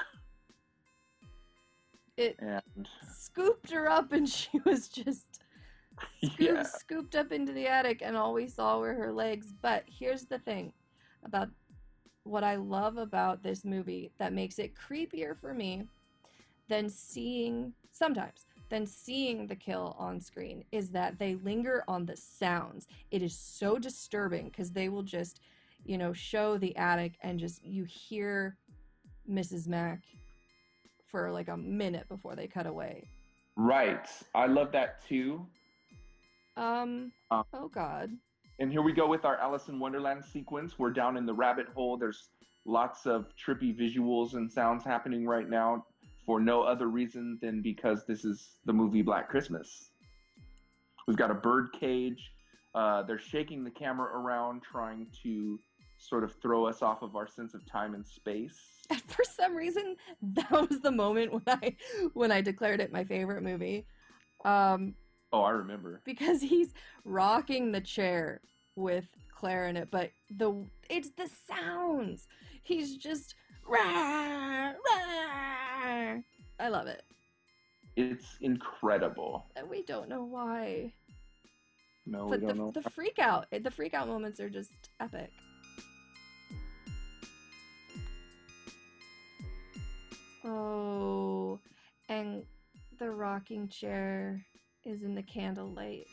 It and scooped her up, and she was just scoop, yeah, scooped up into the attic, and all we saw were her legs. But here's the thing about what I love about this movie that makes it creepier for me than seeing sometimes than seeing the kill on screen is that they linger on the sounds. It is so disturbing because they will just, you know, show the attic and just you hear Mrs. Mack for like a minute before they cut away. right. I love that too. Um, Uh. oh god. And here we go with our Alice in Wonderland sequence. We're down in the rabbit hole. There's lots of trippy visuals and sounds happening right now for no other reason than because this is the movie Black Christmas. We've got a bird cage. Uh, they're shaking the camera around, trying to sort of throw us off of our sense of time and space. And for some reason, that was the moment when I when I declared it my favorite movie. Um, Oh, I remember. because he's rocking the chair with Claire in it, but the it's the sounds. He's just rah, rah. I love it. It's incredible. And we don't know why. No, but we the, don't know. the freak out the freak out moments are just epic. Oh, and the rocking chair is in the candlelight.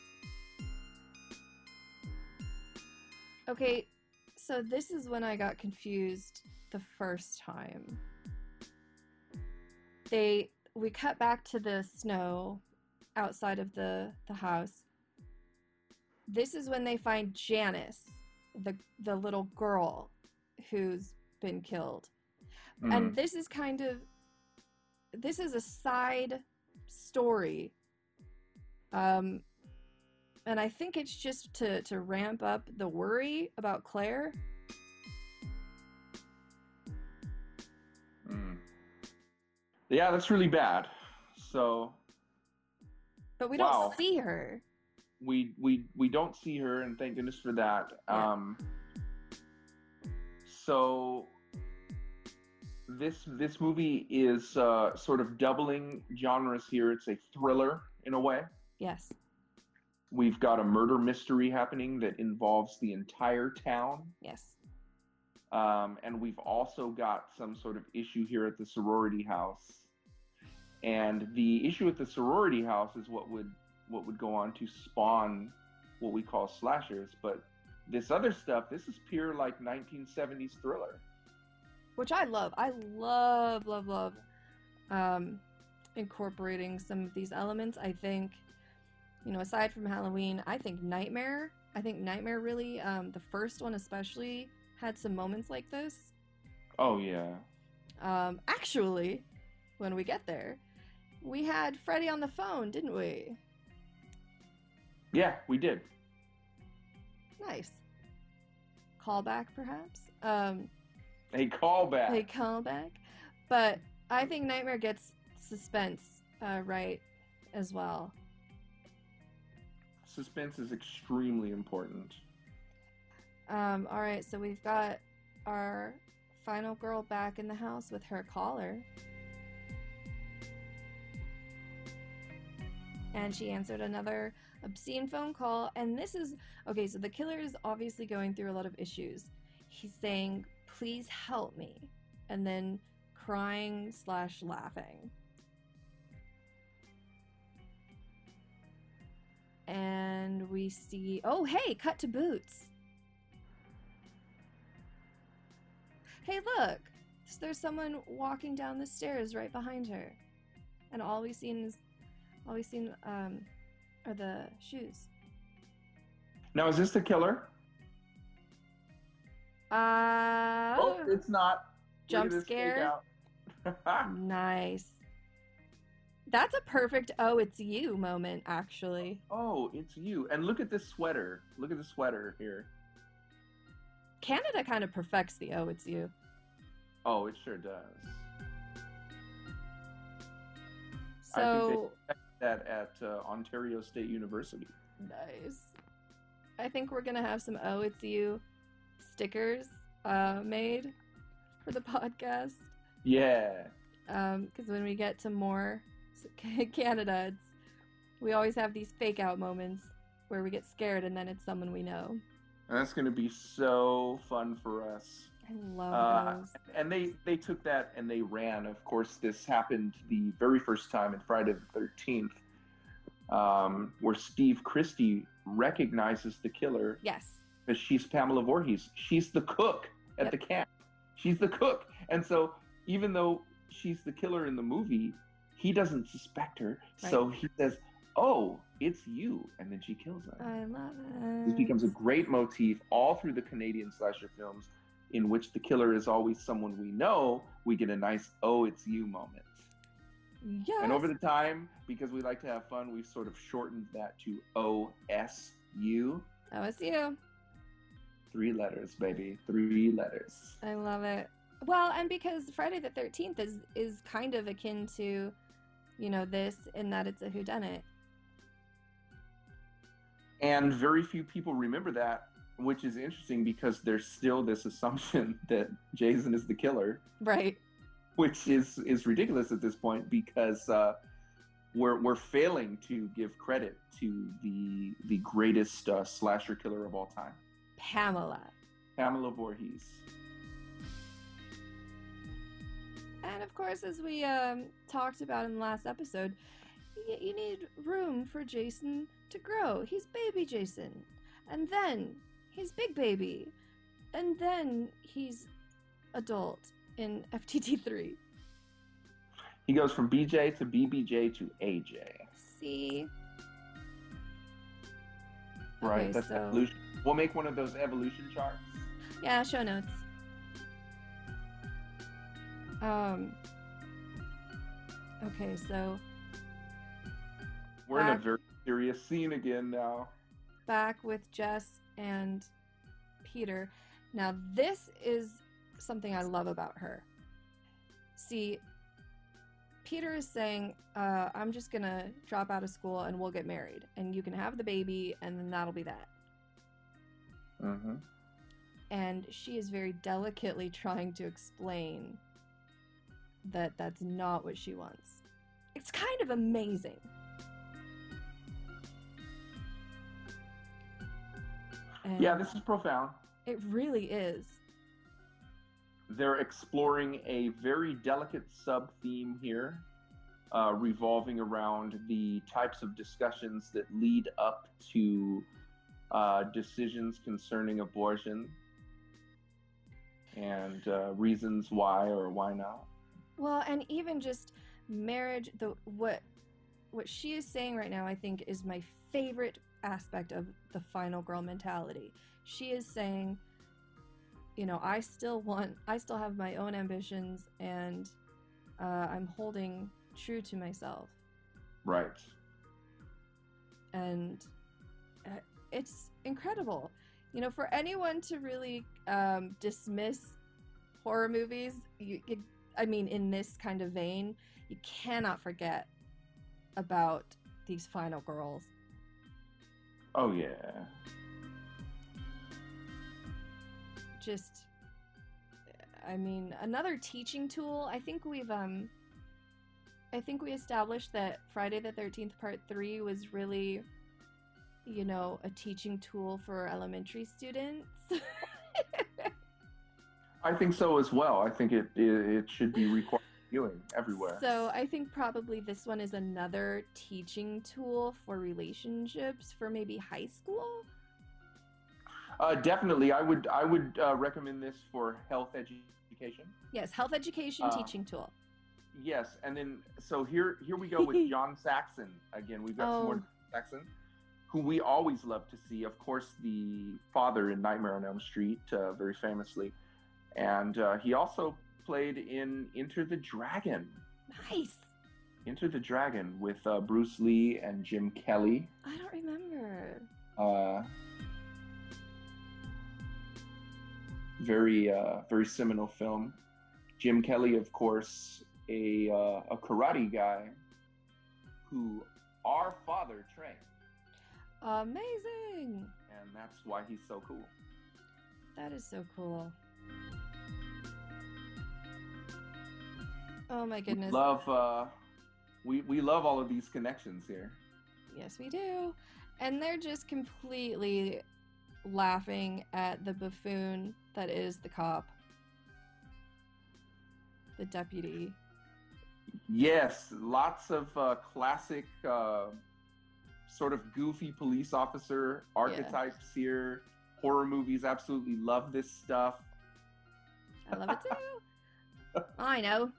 Okay, so this is when I got confused the first time. They we cut back to the snow outside of the the house. This is when they find Janice, the the little girl who's been killed. Mm. And this is kind of this is a side story. Um and I think it's just to to ramp up the worry about Claire. Yeah, that's really bad. So But we Wow. don't see her. we we we don't see her, and thank goodness for that. Yeah. Um, so this this movie is uh, sort of doubling genres here. It's a thriller in a way. Yes. We've got a murder mystery happening that involves the entire town. Yes. Um, and we've also got some sort of issue here at the sorority house. And the issue at the sorority house is what would what would go on to spawn what we call slashers. But this other stuff, this is pure like 1970s thriller. Which I love. I love, love, love um, incorporating some of these elements. I think, you know, aside from Halloween, I think Nightmare, I think Nightmare really, um, the first one especially, had some moments like this. Oh yeah, Um, actually, when we get there, we had Freddy on the phone, didn't we? yeah, we did. Nice. Callback, perhaps? Um, A callback. a callback. But I think Nightmare gets suspense uh, right as well. Suspense is extremely important. Um, all right, so we've got our final girl back in the house with her collar. And she answered another obscene phone call. And this is okay, so the killer is obviously going through a lot of issues. He's saying, Please help me. And then crying slash laughing. And we see, oh, hey, cut to boots. Hey, look! There's someone walking down the stairs right behind her, and all we've seen is, all we've seen um, are the shoes. Now, is this the killer? Uh, oh, it's not. Jump at this fake scare. Nice. That's a perfect "oh, it's you" moment, actually. oh, it's you. And look at this sweater. Look at the sweater here. Canada kind of perfects the "oh, it's you." Oh, it sure does. I think So That at uh, Ontario State University. nice. I think we're gonna have some "oh, it's you" stickers uh, made for the podcast. Yeah. because when we get to more Canada, it's, we always have these fake out moments where we get scared and then it's someone we know. And that's going to be so fun for us. I love Uh, those. and they they took that and they ran. Of course, this happened the very first time in Friday the Thirteenth, um, where Steve Christy recognizes the killer Yes. because she's Pamela Voorhees. She's the cook at Yep. the camp. She's the cook, and so even though she's the killer in the movie, he doesn't suspect her. So he says, "Oh, it's you," and then she kills him. I love it. This becomes a great motif all through the Canadian slasher films, in which the killer is always someone we know. We get a nice "Oh, it's you" moment. yes. And over the time, because we like to have fun, we've sort of shortened that to OSU. Oh. Three letters, baby. Three letters. I love it. Well, and because Friday the Thirteenth is is kind of akin to, you know, this in that it's a whodunit. And very few people remember that, which is interesting because there's still this assumption that Jason is the killer, Right. which is is ridiculous at this point because uh, we're we're failing to give credit to the the greatest uh, slasher killer of all time, Pamela. Pamela Voorhees. And of course, as we um, talked about in the last episode, y- you need room for Jason to grow. He's baby Jason. And then he's big baby. And then he's adult in FTT3. He goes from BJ to BBJ to AJ. See? Right, Okay, that's so- evolution. We'll make one of those evolution charts. Yeah, show notes. Um. Okay, so We're in a very serious scene again now. back with Jess and Peter. Now, this is something I love about her. See, Peter is saying, uh, I'm just gonna drop out of school and we'll get married. And you can have the baby, and then that'll be that. Mm-hmm. And she is very delicately trying to explain that that's not what she wants. It's kind of amazing. Yeah, this is profound. it really is. They're exploring a very delicate sub theme here, uh, revolving around the types of discussions that lead up to uh, decisions concerning abortion and uh, reasons why or why not. Well, and even just marriage, the what what she is saying right now, I think, is my favorite aspect of the final girl mentality. She is saying, you know, I still want, I still have my own ambitions, and uh, I'm holding true to myself, Right. and uh, it's incredible. You know, for anyone to really um, dismiss horror movies, you, you, I mean, in this kind of vein, you cannot forget about these final girls. Oh yeah. Just, I mean, another teaching tool. I think we've, um, I think we established that Friday the 13th Part 3 was really, you know, a teaching tool for elementary students. I think so as well. I think it it, it should be required viewing everywhere. So I think probably this one is another teaching tool for relationships for maybe high school. Uh, definitely, I would I would uh, recommend this for health education. Yes, health education Uh, teaching tool. Yes, and then so here here we go with John Saxon again. We've got some more Oh. Saxon, who we always love to see. Of course, the father in Nightmare on Elm Street, uh, very famously, and uh, he also played in Enter the Dragon. Nice. Enter the Dragon with uh, Bruce Lee and Jim Kelly. I don't remember. Uh, very uh, very seminal film. Jim Kelly, of course, a uh, a karate guy who our father trained, Amazing. and that's why he's so cool. That is so cool. Oh my goodness. Love uh, we we love all of these connections here. Yes, we do. And they're just completely laughing at the buffoon that is the cop, the deputy. Yes, lots of uh, classic, uh, sort of goofy police officer archetypes here. Horror movies absolutely love this stuff. I love it too. I know.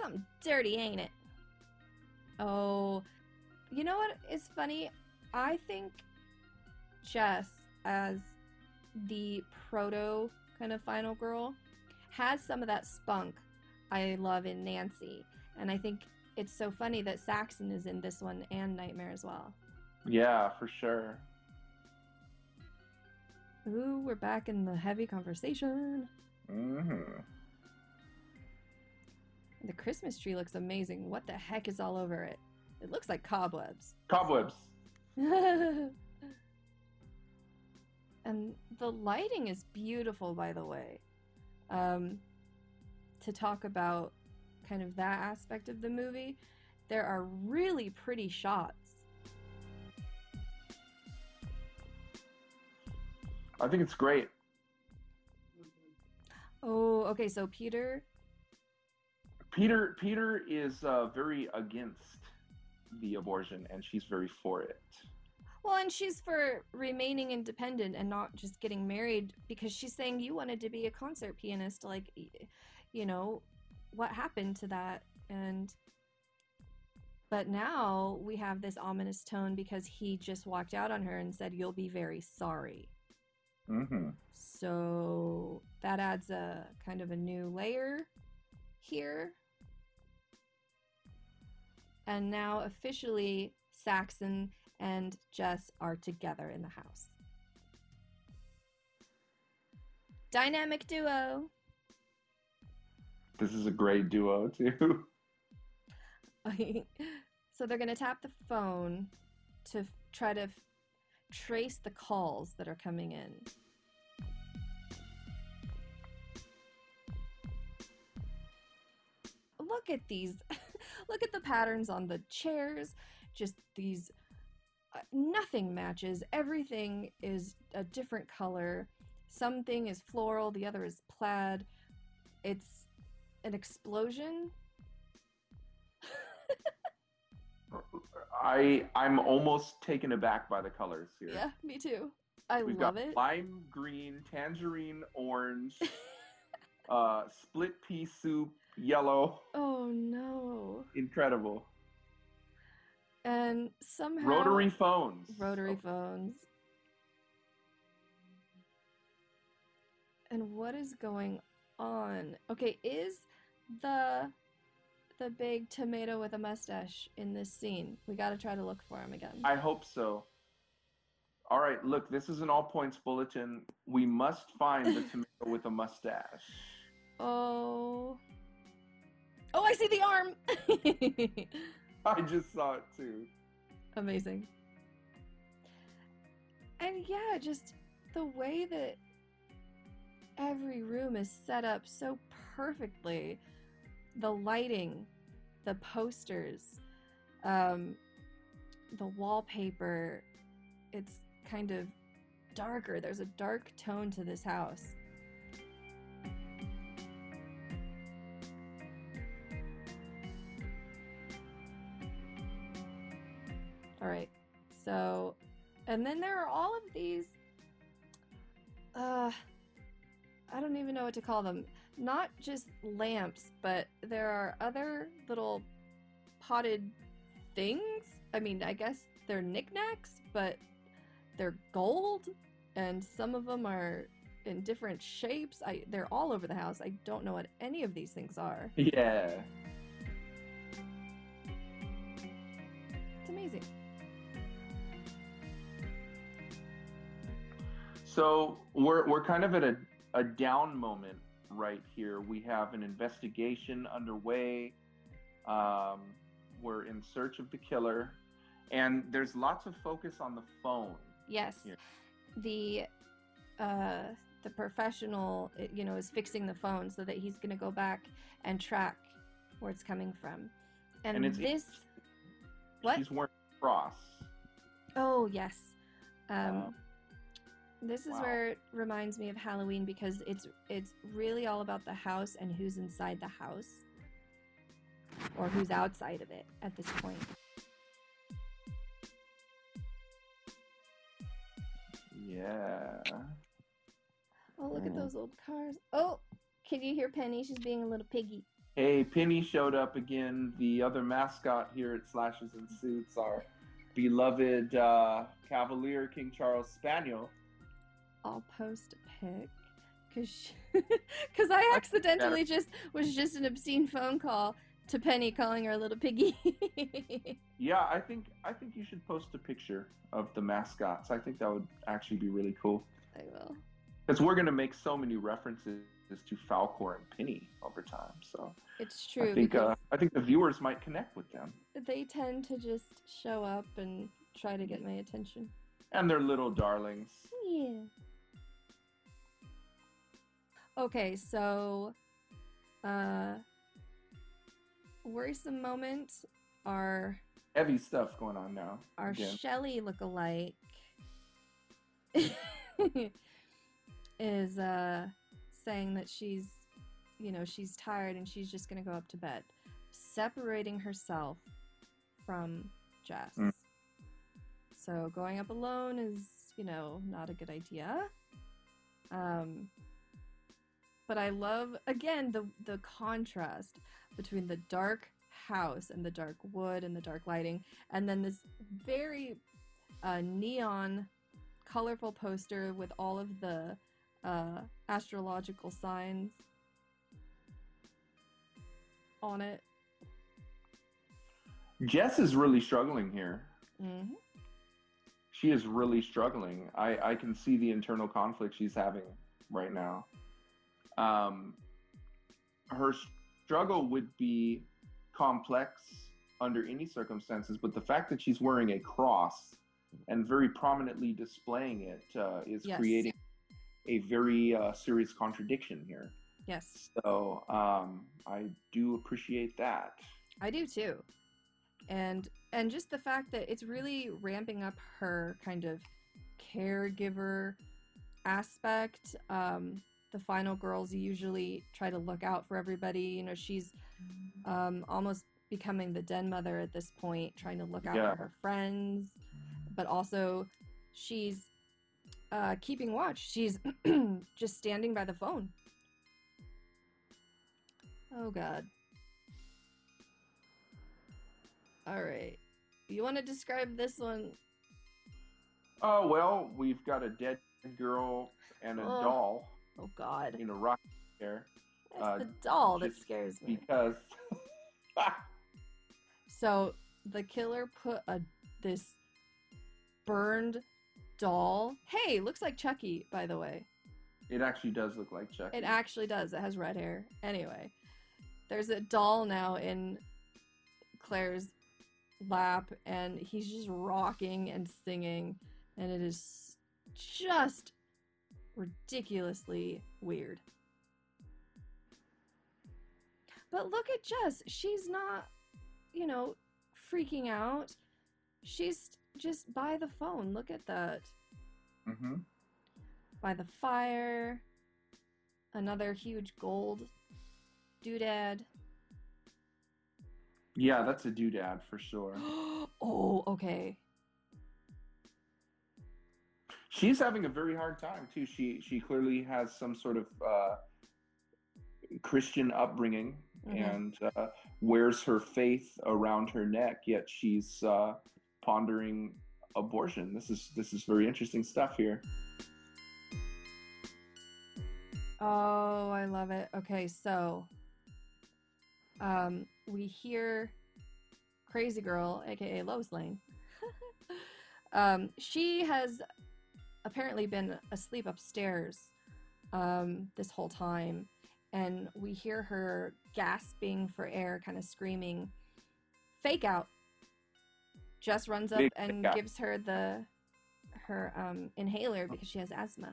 Something dirty, ain't it? Oh, you know what is funny? I think Jess, as the proto kind of final girl, has some of that spunk I love in Nancy. And I think it's so funny that Saxon is in this one and Nightmare as well. Yeah, for sure. Ooh, we're back in the heavy conversation. hmm The Christmas tree looks amazing. What the heck is all over it? It looks like cobwebs. Cobwebs. and the lighting is beautiful, by the way. Um, to talk about kind of that aspect of the movie, there are really pretty shots. I think it's great. Oh, okay, so Peter. Peter Peter is uh, very against the abortion, and she's very for it. Well, and she's for remaining independent and not just getting married because she's saying you wanted to be a concert pianist. Like, you know, what happened to that? And, but now we have this ominous tone because he just walked out on her and said, You'll be very sorry. Mm-hmm. So that adds a kind of a new layer here. And now officially Saxon and Jess are together in the house. Dynamic duo. This is a great duo too. so they're going to tap the phone to try to f- trace the calls that are coming in. Look at these. Look at the patterns on the chairs. Just these. Uh, nothing matches. Everything is a different color. Something is floral, the other is plaid. It's an explosion. I I'm almost taken aback by the colors here. Yeah, me too. I We've love got it. lime green, tangerine orange, uh, split pea soup, yellow. Oh no. Incredible. And somehow Rotary phones. rotary oh. phones. And what is going on? Okay, is the the big tomato with a mustache in this scene? We got to try to look for him again. I hope so. All right, look, this is an all points bulletin. We must find the tomato with a mustache. Oh. Oh, I see the arm. I just saw it too. Amazing. And yeah, just the way that every room is set up so perfectly. The lighting, the posters, um, the wallpaper, it's kind of darker. There's a dark tone to this house. All right. So, and then there are all of these uh I don't even know what to call them. Not just lamps, but there are other little potted things. I mean, I guess they're knickknacks, but they're gold and some of them are in different shapes. I they're all over the house. I don't know what any of these things are. Yeah. It's amazing. So we're we're kind of at a, a down moment right here. We have an investigation underway. Um, we're in search of the killer, and there's lots of focus on the phone. Yes. Yeah. The uh the professional, uh, you know, is fixing the phone so that he's going to go back and track where it's coming from. And, And this what? He's wearing a cross. Oh, yes. Um Uh, this is wow. where it reminds me of Halloween because it's it's really all about the house and who's inside the house or who's outside of it at this point. Yeah. Oh, look at Mm. those old cars. Oh, can you hear Penny? She's being a little piggy. Hey, Penny showed up again. The other mascot here at Slashes and Suits, our beloved uh, Cavalier King Charles Spaniel. I'll post a pic because because I accidentally just was just an obscene phone call to Penny calling her a little piggy. Yeah, I think I think you should post a picture of the mascots. I think that would actually be really cool I will. because we're gonna make so many references to Falcor and Penny over time. So It's true I think uh, I think the viewers might connect with them they tend to just show up and try to get my attention. and they're little darlings. Yeah. Okay, so uh worrisome moment are Heavy stuff going on now. our again. Shelly look-alike is uh saying that she's you know she's tired and she's just gonna go up to bed separating herself from Jess Mm. so going up alone is you know not a good idea um but I love again the the contrast between the dark house and the dark wood and the dark lighting and then this very uh, neon colorful poster with all of the uh, astrological signs on it Jess is really struggling here. hmm She is really struggling. I, I can see the internal conflict she's having right now. Um, her struggle would be complex under any circumstances, but the fact that she's wearing a cross and very prominently displaying it uh, is Yes. creating a very uh, serious contradiction here. Yes, So um, I do appreciate that. I do too. And and just the fact that it's really ramping up her kind of caregiver aspect. Um, the final girls usually try to look out for everybody. You know, she's um, almost becoming the den mother at this point, trying to look out Yeah. for her friends, but also she's uh, keeping watch. She's just standing by the phone. Oh God. All right. You want to describe this one? Oh well, we've got a dead girl and a Oh. doll Oh God. in a rock chair It's uh, the doll that scares me. because So the killer put a this burned doll. Hey, looks like Chucky, by the way. it actually does look like Chucky. It actually does. It has red hair. Anyway, there's a doll now in Clare's lap, and he's just rocking and singing, and it is just ridiculously weird. But look at Jess. She's not, you know, freaking out. She's just by the phone. Look at that hmm by the fire. Another huge gold doodad. Yeah, that's a doodad for sure. oh, okay. She's having a very hard time too. She she clearly has some sort of uh, Christian upbringing Mhm. and uh, wears her faith around her neck. Yet she's uh, pondering abortion. This is this is very interesting stuff here. Oh, I love it. Okay, so um we hear Crazy Girl, aka Lois Lane. um she has apparently been asleep upstairs um this whole time and we hear her gasping for air, kind of screaming fake out. Jess runs up and gives her the her um inhaler because she has asthma.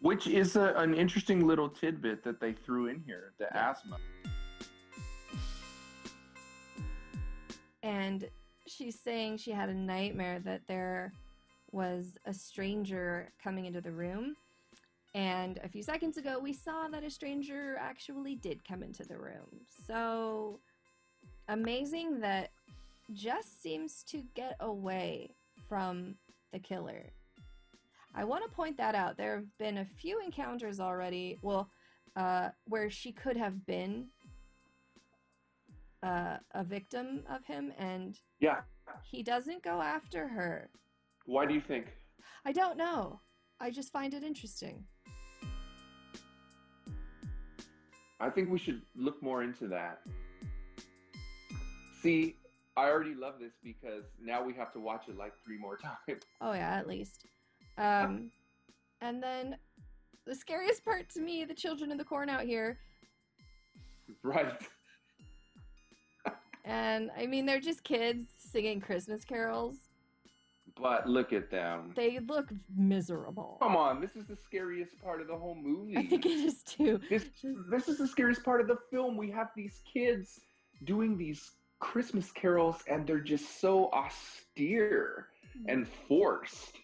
Which is a, an interesting little tidbit that they threw in here the Yeah. asthma. and she's saying she had a nightmare that there was a stranger coming into the room. And a few seconds ago, we saw that a stranger actually did come into the room. So amazing that Jess seems to get away from the killer. I want to point that out. There have been a few encounters already, well, uh, where she could have been uh, a victim of him, and Yeah. he doesn't go after her. Why do you think? I don't know. I just find it interesting. I think we should look more into that. See, I already love this because now we have to watch it like three more times. Oh yeah, at least. Um, and then the scariest part to me, the children in the corn out here, Right. And I mean they're just kids singing Christmas carols. But look at them. They look miserable. Come on, this is the scariest part of the whole movie. I think it is too. this Just- this is the scariest part of the film. We have these kids doing these Christmas carols and they're just so austere and forced.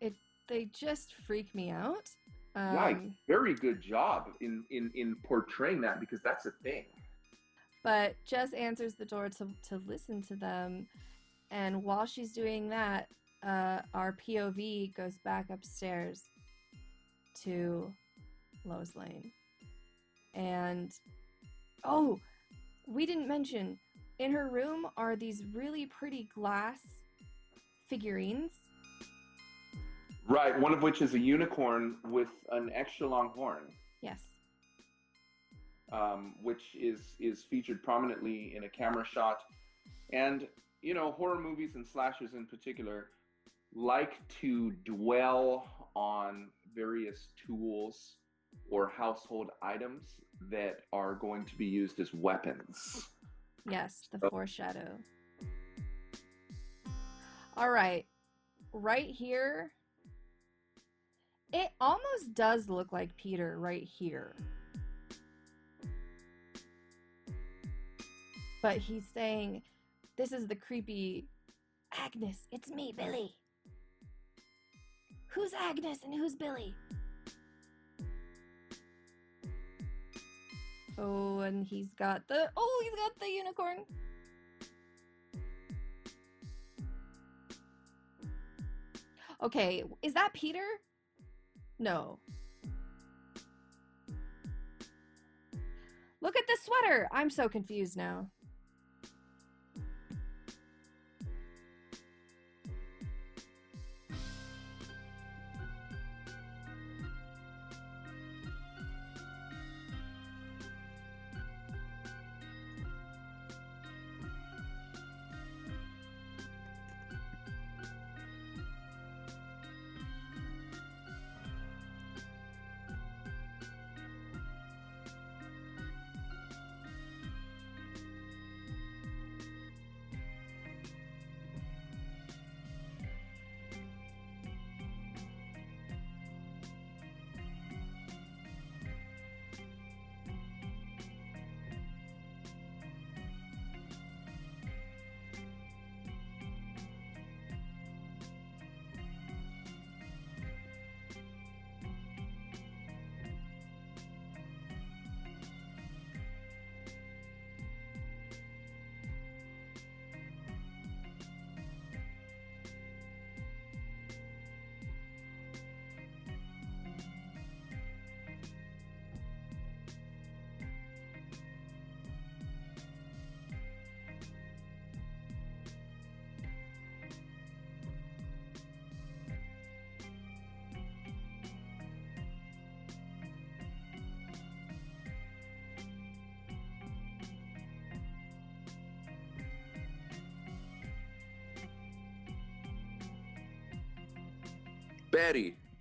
It They just freak me out. Um, yeah, very good job in, in in portraying that because that's a thing. But Jess answers the door to, to listen to them. And while she's doing that, uh, our POV goes back upstairs to Lois Lane. And, oh, we didn't mention in her room are these really pretty glass figurines. Right, one of which is a unicorn with an extra long horn. Yes. Um, which is is featured prominently in a camera shot. And you know, horror movies and slashers in particular like to dwell on various tools or household items that are going to be used as weapons. Yes, the Oh. foreshadow. All right. Right here. It almost does look like Peter right here. But he's saying, This is the creepy Agnes. It's me, Billy. Who's Agnes and who's Billy? Oh, and he's got the. Oh, he's got the unicorn. Okay, is that Peter? No. Look at the sweater. I'm so confused now.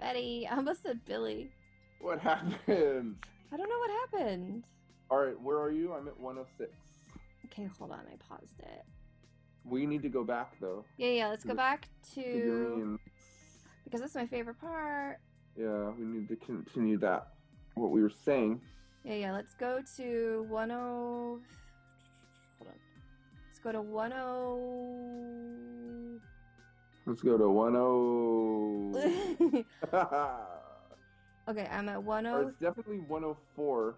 Betty, I almost said Billy. what happened? I don't know what happened. All right, where are you? I'm at 106. Okay, hold on. I paused it. We need to go back though. Yeah, yeah. Let's go The back to because that's my favorite part. Yeah, we need to continue that. What we were saying. Yeah, yeah. Let's go to 10. Hold on. Let's go to 10. Let's go to 10. okay, I'm at Or it's definitely 104.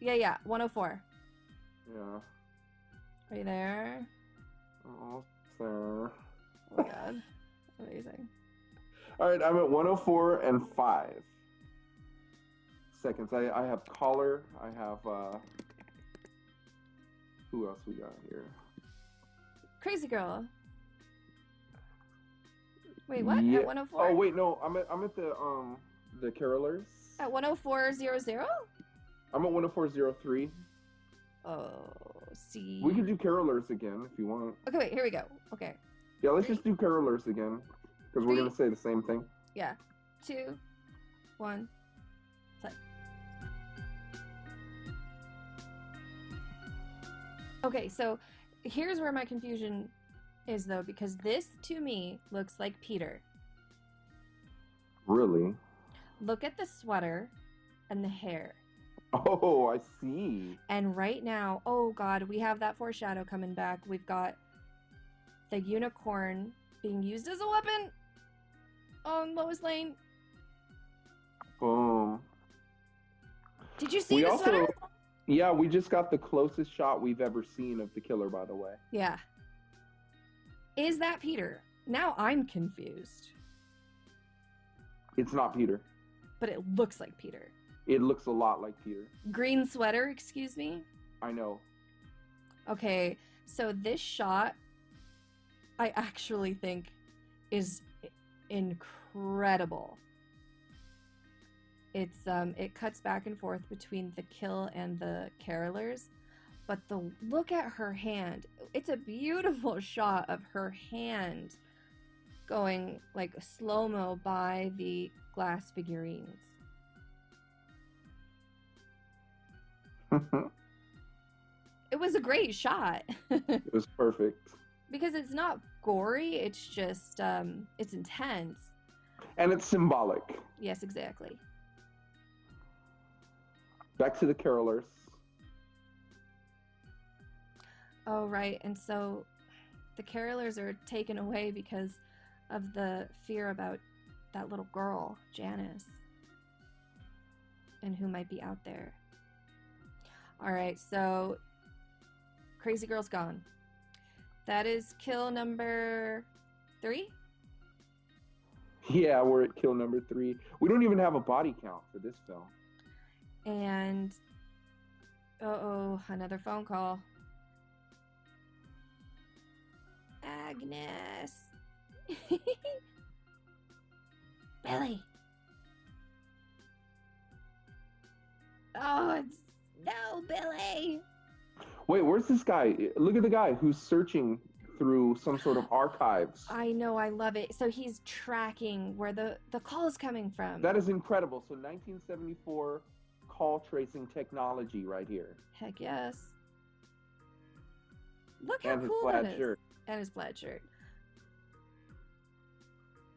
Yeah, yeah. 104. Yeah. Are you there? Almost there. Oh my god. Amazing. All right, I'm at 104 and 5 seconds. I, I have collar. I have, uh, who else we got here? Crazy girl. Wait, what? Yeah. At 104? Oh, wait, no, I'm at, I'm at the, um, the carolers. At 10400? I'm at 10403. Oh, see. We can do carolers again if you want. Okay, wait, here we go. Okay. Yeah, let's just do carolers again because we're gonna say the same thing. Yeah. Two, one, play. Okay, so here's where my confusion is though, because this to me looks like Peter. Really? Look at the sweater and the hair. Oh, I see. And right now, oh god, we have that foreshadow coming back. We've got the unicorn being used as a weapon on Lois Lane. Boom. Did you see We the also, sweater? yeah, we just got the closest shot we've ever seen of the killer. By the way. Yeah. Is that Peter? Now I'm confused. It's not Peter. But it looks like Peter. It looks a lot like Peter. Green sweater, excuse me. I know. Okay, so this shot I actually think is incredible. It's um it cuts back and forth between the kill and the carolers, but the look at her hand. It's a beautiful shot of her hand going like slow-mo by the glass figurines. it was a great shot It was perfect. because it's not gory. It's just um, it's intense. And it's symbolic. Yes, exactly. Back to the carolers. Oh, right. And so the carolers are taken away because of the fear about that little girl, Janice, and who might be out there. All right, so Crazy Girl's gone. That is kill number three. Yeah, we're at kill number three. We don't even have a body count for this film. And uh oh, another phone call. Agnes. Billy. Oh, it's no, Billy. Wait, where's this guy? Look at the guy who's searching through some sort of archives. I know, I love it. So he's tracking where the the call is coming from. That is incredible. So 1974 call tracing technology right here. Heck yes. Look how And his cool that is. shirt. And his plaid shirt.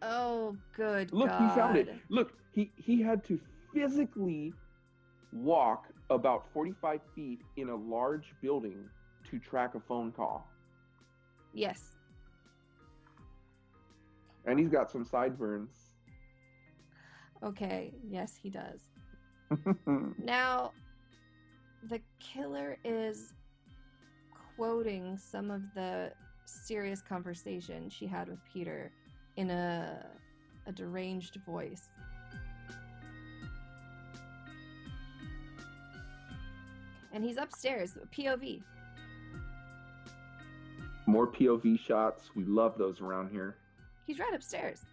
Oh, good Look, God. he found it. Look, he, he had to physically walk about 45 feet in a large building to track a phone call. Yes. And he's got some sideburns. Okay. Yes, he does. Now, the killer is quoting some of the serious conversation she had with Peter in a a deranged voice. And he's upstairs, POV. More POV shots. We love those around here. He's right upstairs.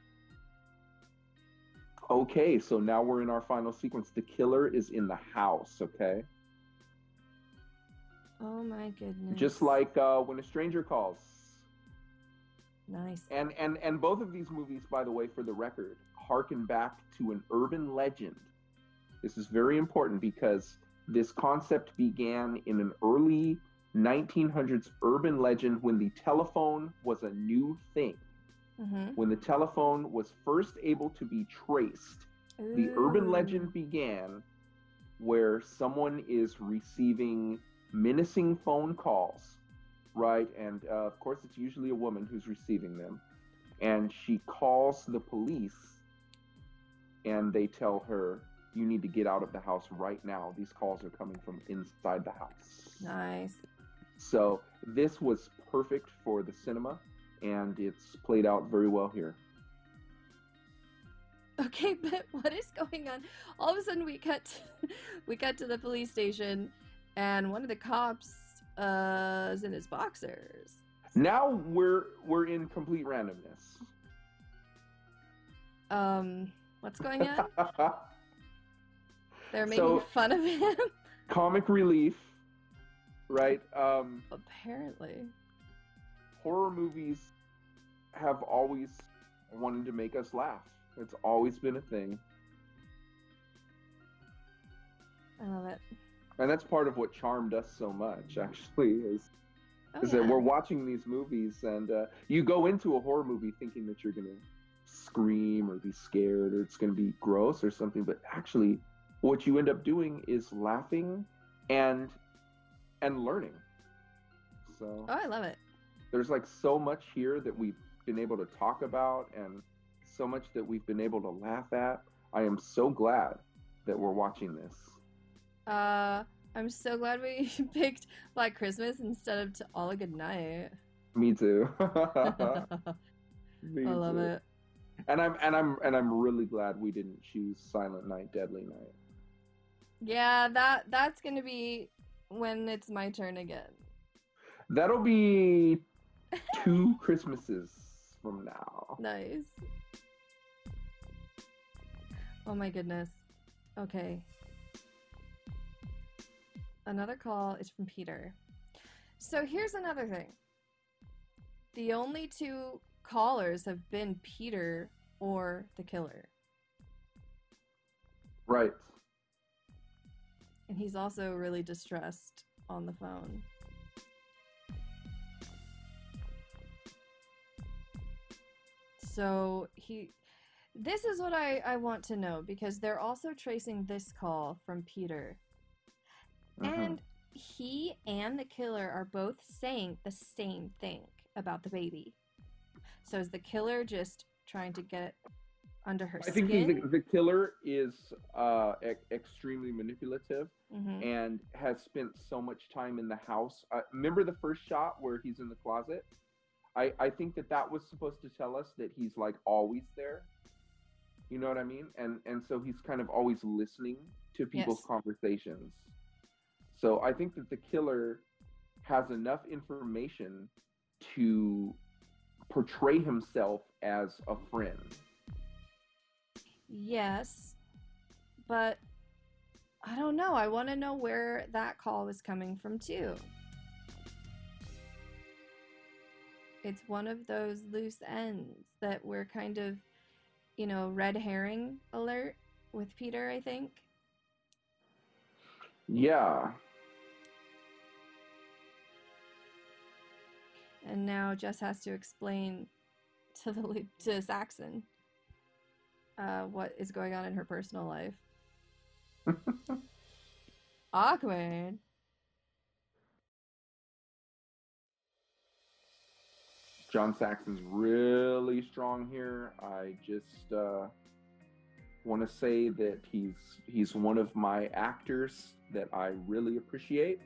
Okay, so now we're in our final sequence. The killer is in the house, okay? Oh my goodness. Just like uh, when a stranger calls. Nice. And and and both of these movies, by the way, for the record, harken back to an urban legend. This is very important because this concept began in an early 1900s urban legend when the telephone was a new thing. Mm-hmm. When the telephone was first able to be traced, the urban legend began where someone is receiving menacing phone calls, right? And uh, of course, it's usually a woman who's receiving them. And she calls the police and they tell her, You need to get out of the house right now. These calls are coming from inside the house. Nice. So, this was perfect for the cinema and it's played out very well here. Okay, but what is going on? All of a sudden, we cut, we cut to the police station, and one of the cops uh, in his boxers. Now we're we're in complete randomness. Um, what's going on? They're making So- fun of him. comic relief, right? Um, Apparently. horror movies have always wanted to make us laugh. It's always been a thing, I love it. And that's part of what charmed us so much. Actually, is Oh, is yeah. that we're watching these movies, and uh, you go into a horror movie thinking that you're gonna scream or be scared or it's gonna be gross or something, but actually, what you end up doing is laughing and and learning. So. Oh, I love it. there's like so much here that we've been able to talk about and so much that we've been able to laugh at. I am so glad that we're watching this. Uh, I'm so glad we picked Black Christmas instead of To All a Good Night. Me too. I Me love too. it. And I'm and I'm and I'm really glad we didn't choose Silent Night, Deadly Night. Yeah, that that's gonna be when it's my turn again. That'll be two Christmases from now. Nice. Oh my goodness. Okay. Another call is from Peter. So here's another thing. The only two callers have been Peter or the killer. Right. And he's also really distressed on the phone. So he this is what I, I want to know because they're also tracing this call from Peter Mhm. And he and the killer are both saying the same thing about the baby. So is the killer just trying to get under her I think the, the killer is uh, e- extremely manipulative Mhm. and has spent so much time in the house. Uh, remember the first shot where he's in the closet? I, I think that that was supposed to tell us that he's like always there. You know what I mean? And and so he's kind of always listening to people's Yes. conversations. So I think that the killer has enough information to portray himself as a friend. Yes, but I don't know. I want to know where that call was coming from too. It's one of those loose ends that we're kind of, you know, red herring alert with Peter, I think. Yeah. And now Jess has to explain to the to Saxon uh, what is going on in her personal life. Awkward. John Saxon's really strong here. I just uh, want to say that he's he's one of my actors that I really appreciate.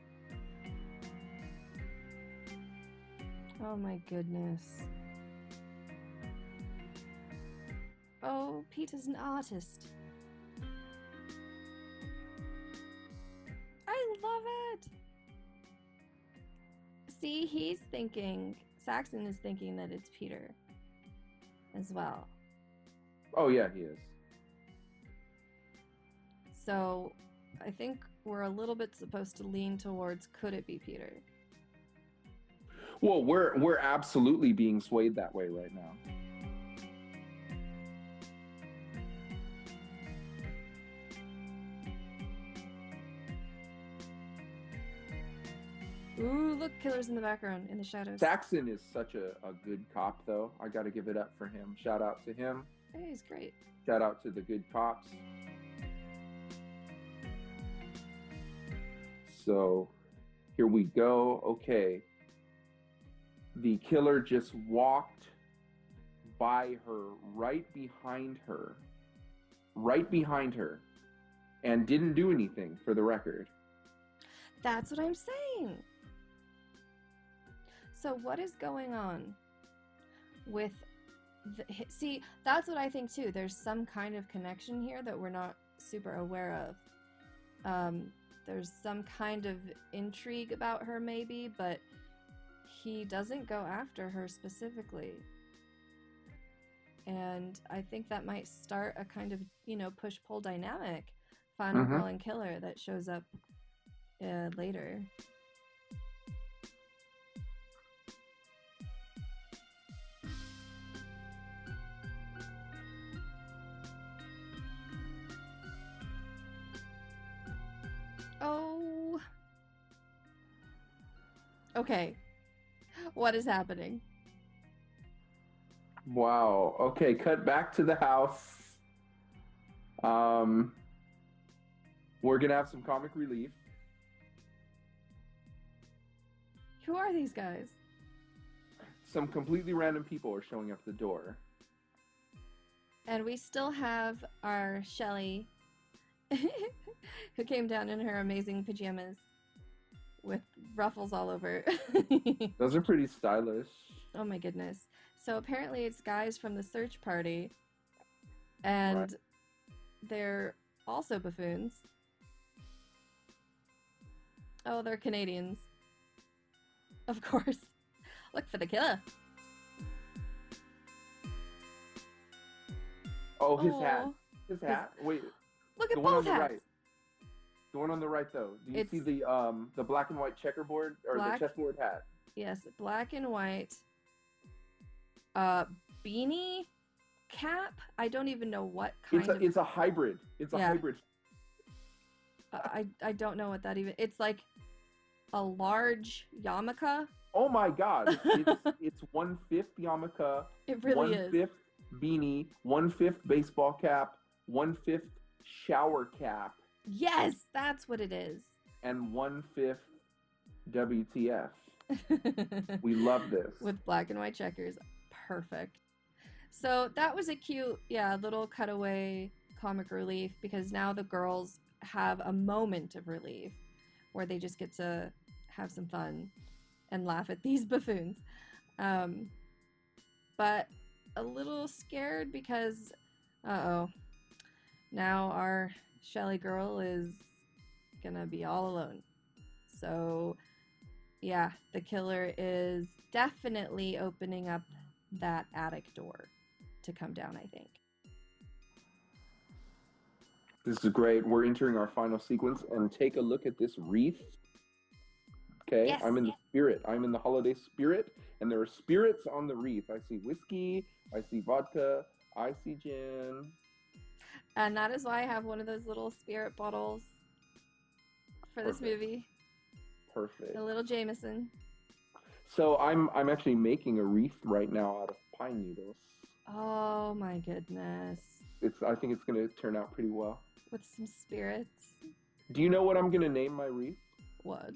Oh my goodness. Oh, Peter's an artist. I love it. See, he's thinking, Saxon is thinking that it's Peter as well. Oh yeah, he is. So I think we're a little bit supposed to lean towards could it be Peter? Well, we're we're absolutely being swayed that way right now. Ooh, look, killer's in the background, in the shadows. Saxon is such a, a good cop, though. I got to give it up for him. Shout out to him. Hey, he's great. Shout out to the good cops. So here we go. Okay. The killer just walked by her, right behind her, right behind her, and didn't do anything for the record. That's what I'm saying. So what is going on with the see? That's what I think too. There's some kind of connection here that we're not super aware of. Um, there's some kind of intrigue about her, maybe, but he doesn't go after her specifically. And I think that might start a kind of, you know, push pull dynamic, final Mhm. girl and killer that shows up uh, later. Oh. Okay. What is happening? Wow. Okay, cut back to the house. Um, we're gonna have some comic relief. Who are these guys? Some completely random people are showing up the door. And we still have our Shelly, who came down in her amazing pajamas with ruffles all over. Those are pretty stylish. oh my goodness. So apparently it's guys from the search party, and Right. they're also buffoons. Oh, they're Canadians. Of course. Look for the killer. Oh, his hat. His hat. Wait, Look at the one on both hats. right. The one on the right, though. Do you It's- see the um the black and white checkerboard or Black- the chessboard hat? Yes, black and white. Uh, beanie cap. I don't even know what kind It's a of. it's a hybrid. It's a Yeah. hybrid. I I don't know what that even. It's like a large yarmulke. Oh my God! It's it's, one fifth yarmulke, It really one is. fifth beanie, one fifth baseball cap, one fifth shower cap, Yes, that's what it is. and one fifth WTF. We love this. with black and white checkers. Perfect. So that was a cute, yeah, little cutaway comic relief because now the girls have a moment of relief where they just get to have some fun and laugh at these buffoons. Um, but a little scared because, uh oh, now our Shelly girl is gonna be all alone. So yeah, the killer is definitely opening up that attic door to come down, I think. This is great. We're entering our final sequence and take a look at this wreath. Okay, Yes, I'm in the spirit. I'm in the holiday spirit, and there are spirits on the wreath. I see whiskey, I see vodka, I see gin. And that is why I have one of those little spirit bottles for this movie. Perfect. The little Jameson. So I'm I'm actually making a wreath right now out of pine needles. Oh my goodness. It's I think it's gonna turn out pretty well. With some spirits. Do you know what I'm gonna name my wreath? What?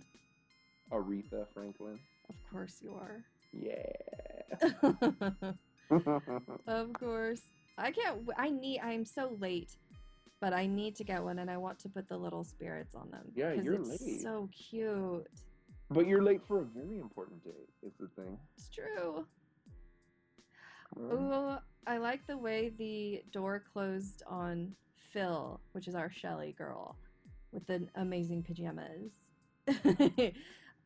Aretha Franklin. Of course you are. Yeah. of course. I can't. I need. I'm so late, but I need to get one, and I want to put the little spirits on them. Yeah, you're it's late. So cute. but you're late for a very important date. Is the thing. It's true. Um, Ooh, I like the way the door closed on Phyl, which is our Shelly girl, with the amazing pajamas.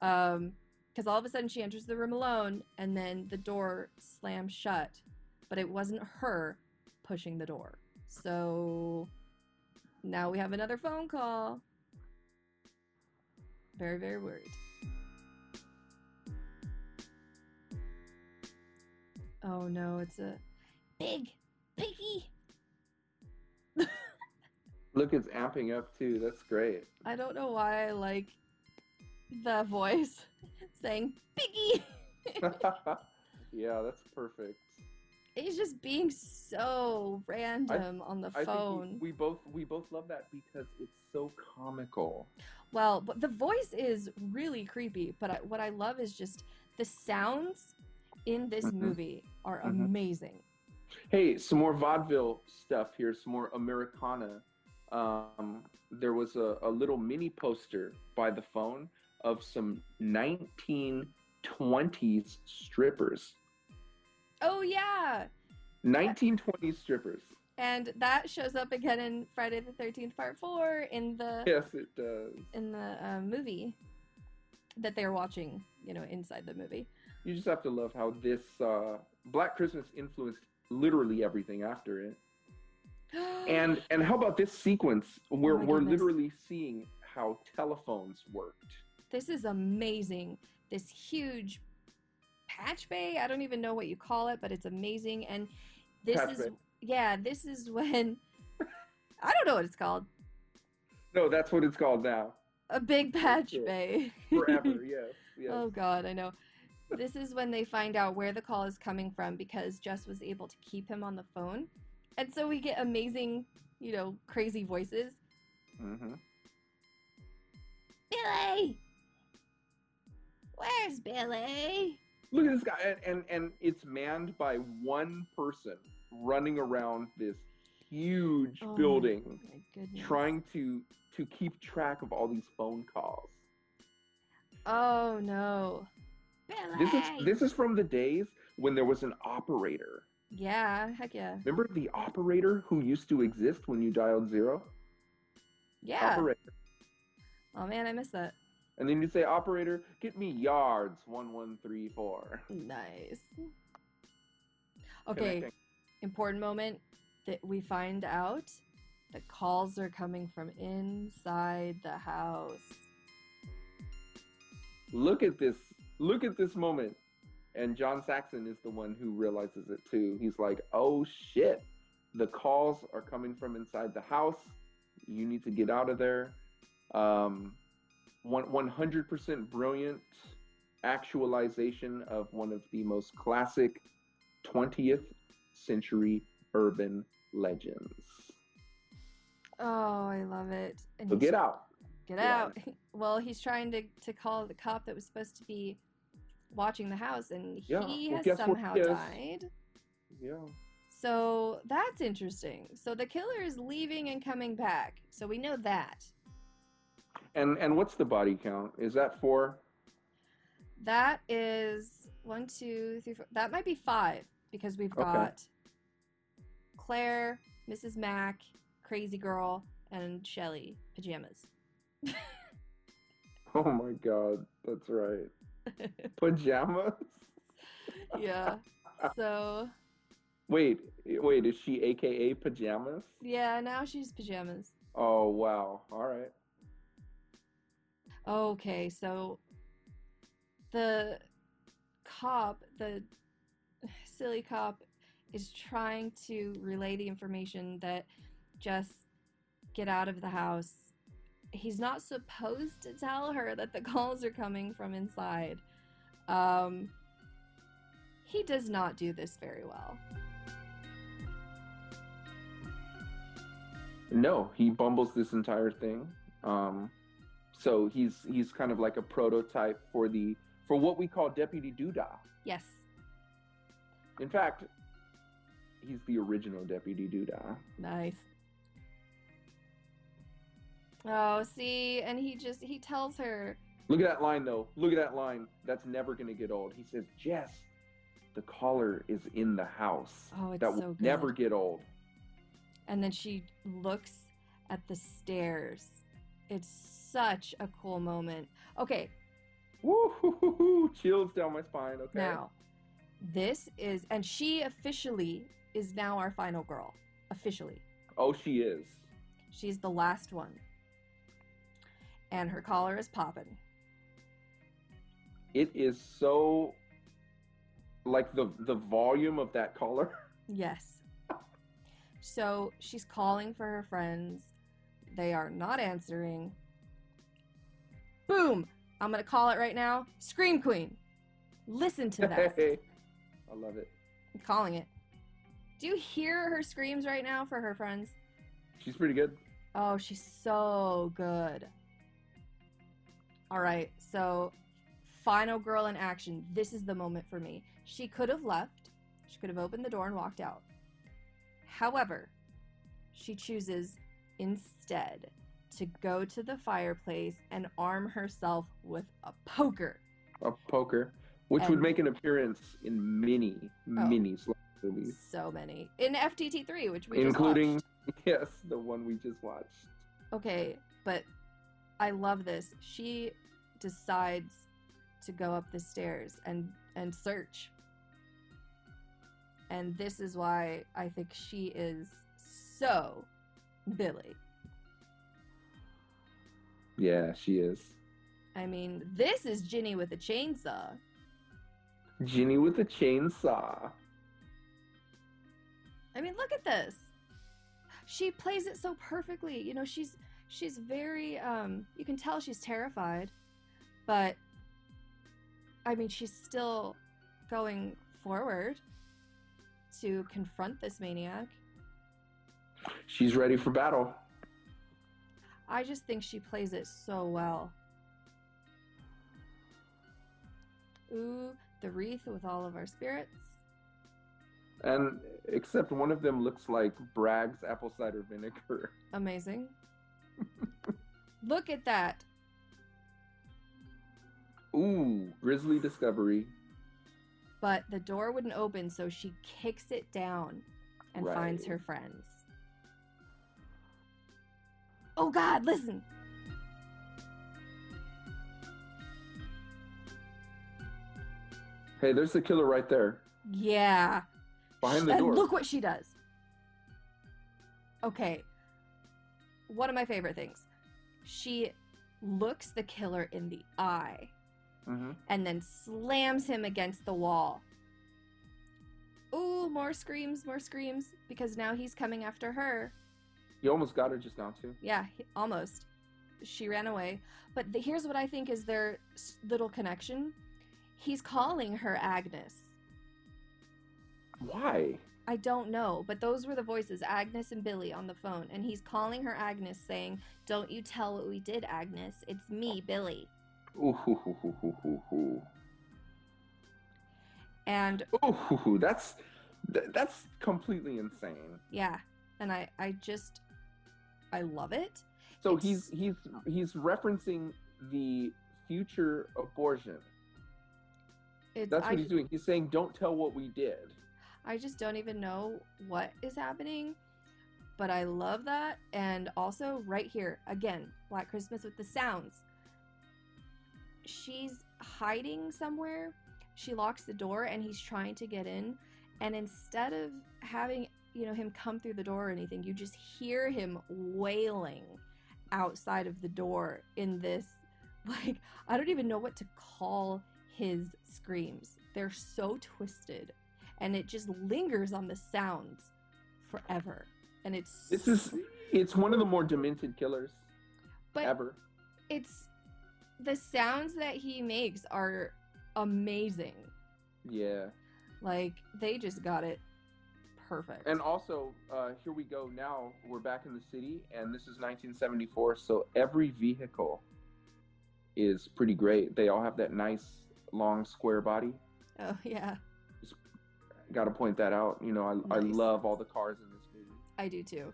um, because all of a sudden she enters the room alone, and then the door slams shut, but it wasn't her pushing the door. So now we have another phone call. Very, very worried. Oh no, it's a big piggy. Look, it's amping up too. That's great. I don't know why I like the voice saying piggy. yeah, that's perfect. He's just being so random on the I phone. think we, we both we both love that because it's so comical. Well, but the voice is really creepy. But I, what I love is just the sounds in this Mhm. movie are Mhm. amazing. Hey, some more vaudeville stuff here. Some more Americana. Um, there was a, a little mini poster by the phone of some 1920s strippers. Oh yeah, 1920s strippers. and that shows up again in Friday the Thirteenth Part Four in the Yes, it does. in the uh, movie that they're watching. You know, inside the movie. You just have to love how this uh, Black Christmas influenced literally everything after it. And and how about this sequence where Oh we're goodness. literally seeing how telephones worked. this is amazing. This huge patch bay. I don't even know what you call it, but it's amazing. And this Patch is bay. yeah, this is when I don't know what it's called. No, that's what it's called now. A big patch it. bay. Forever, yes. yes. Oh god, I know. This is when they find out where the call is coming from because Jess was able to keep him on the phone. And so we get amazing, you know, crazy voices. Mm-hmm. Billy! Where's Billy? Look at this guy, and, and and it's manned by one person running around this huge Oh, building, trying to to keep track of all these phone calls. Oh no. Billy! This is this is from the days when there was an operator. Yeah, heck yeah. Remember the operator who used to exist when you dialed zero? Yeah. Operator. Oh man, I miss that. And then you say, operator, get me yards one one three four. Nice. Okay, Connecting. important moment that we find out the calls are coming from inside the house. Look at this. Look at this moment. And John Saxon is the one who realizes it too. He's like, oh shit. The calls are coming from inside the house. You need to get out of there. Um, 100% brilliant actualization of one of the most classic 20th century urban legends. Oh, I love it. And So get out. Get Yeah. out. Well, he's trying to, to call the cop that was supposed to be watching the house, and Yeah, he well, has somehow died. Yeah. So that's interesting. So the killer is leaving and coming back. So we know that. And and what's the body count? Is that four? That is one, two, three, four. That might be five because we've Okay. got Clare, Mrs. Mack, Crazy Girl, and Shelly pajamas. Oh my god, that's right. Pajamas? yeah. So Wait, wait, is she AKA pajamas? yeah, now she's pajamas. Oh wow. All right. Okay, so the cop, the silly cop, is trying to relay the information that just get out of the house. He's not supposed to tell her that the calls are coming from inside. Um, he does not do this very well. No, he bumbles this entire thing. Um, so he's he's kind of like a prototype for the for what we call Deputy Doodah. Yes. In fact, he's the original Deputy Doodah. Nice. Oh, see, and he just he tells her Look at that line though. Look at that line. That's never gonna get old. He says, "Jess, the caller is in the house. Oh, it's that will so good. never get old." and then she looks at the stairs. It's such a cool moment. Okay, Woo! Chills down my spine. Okay. now this is and she officially is now our final girl. Officially. Oh, she is. She's the last one. And her collar is popping. It is so like the the volume of that collar. Yes. So she's calling for her friends. They are not answering. Boom! I'm gonna call it right now. Scream Queen. Listen to that. Hey, I love it. I'm calling it. Do you hear her screams right now for her friends? She's pretty good. Oh, she's so good. All right, so final girl in action. This is the moment for me. She could have left, she could have opened the door and walked out. However, she chooses instead to go to the fireplace and arm herself with a poker. A poker, which would make an appearance in many, Oh. many movies, So many. In FTT3, which we including yes, the one we just watched. Okay, but I love this. She decides to go up the stairs and and search. And this is why I think she is so Billy. Yeah, she is. I mean, this is Ginny with a chainsaw. Ginny with a chainsaw. I mean, look at this. She plays it so perfectly. You know, she's she's very um you can tell she's terrified, but I mean, she's still going forward to confront this maniac. She's ready for battle. I just think she plays it so well. Ooh, the wreath with all of our spirits. And except one of them looks like Bragg's apple cider vinegar. Amazing. Look at that. Ooh, Grizzly Discovery. But the door wouldn't open, so she kicks it down and finds her friends. Oh God, listen! Hey, there's the killer right there. Yeah. Behind the and door. look what she does. Okay. One of my favorite things. She looks the killer in the eye hmm and then slams him against the wall. Ooh, more screams, more screams, because now he's coming after her. You almost got her just now, too. Yeah, he- almost. She ran away. But the, here's what I think is their little connection. He's calling her Agnes. Why? I don't know, but those were the voices, Agnes and Billy on the phone, and he's calling her Agnes, saying, "Don't you tell what we did, Agnes. It's me, Billy." Ooh, hoo, hoo, hoo, hoo, hoo, hoo. And Ooh, hoo, hoo. that's th- that's completely insane. yeah, and I I just I love it. So It's- he's he's he's referencing the future abortion. It's That's I, what he's doing. He's saying, "Don't tell what we did." I just don't even know what is happening, but I love that. And also, right here again, Black Christmas with the sounds. She's hiding somewhere. She locks the door, and he's trying to get in. And instead of having you know him come through the door or anything, you just hear him wailing outside of the door in this like I don't even know what to call his screams. They're so twisted and it just lingers on the sounds forever. And it's This is it's one of the more demented killers but ever. it's the sounds that he makes are amazing. Yeah. Like they just got it perfect. And also, uh, here we go. Now we're back in the city, and this is 1974. So every vehicle is pretty great. They all have that nice long square body. oh yeah, Got to point that out. You know, I, I love all the cars in this movie. I do too.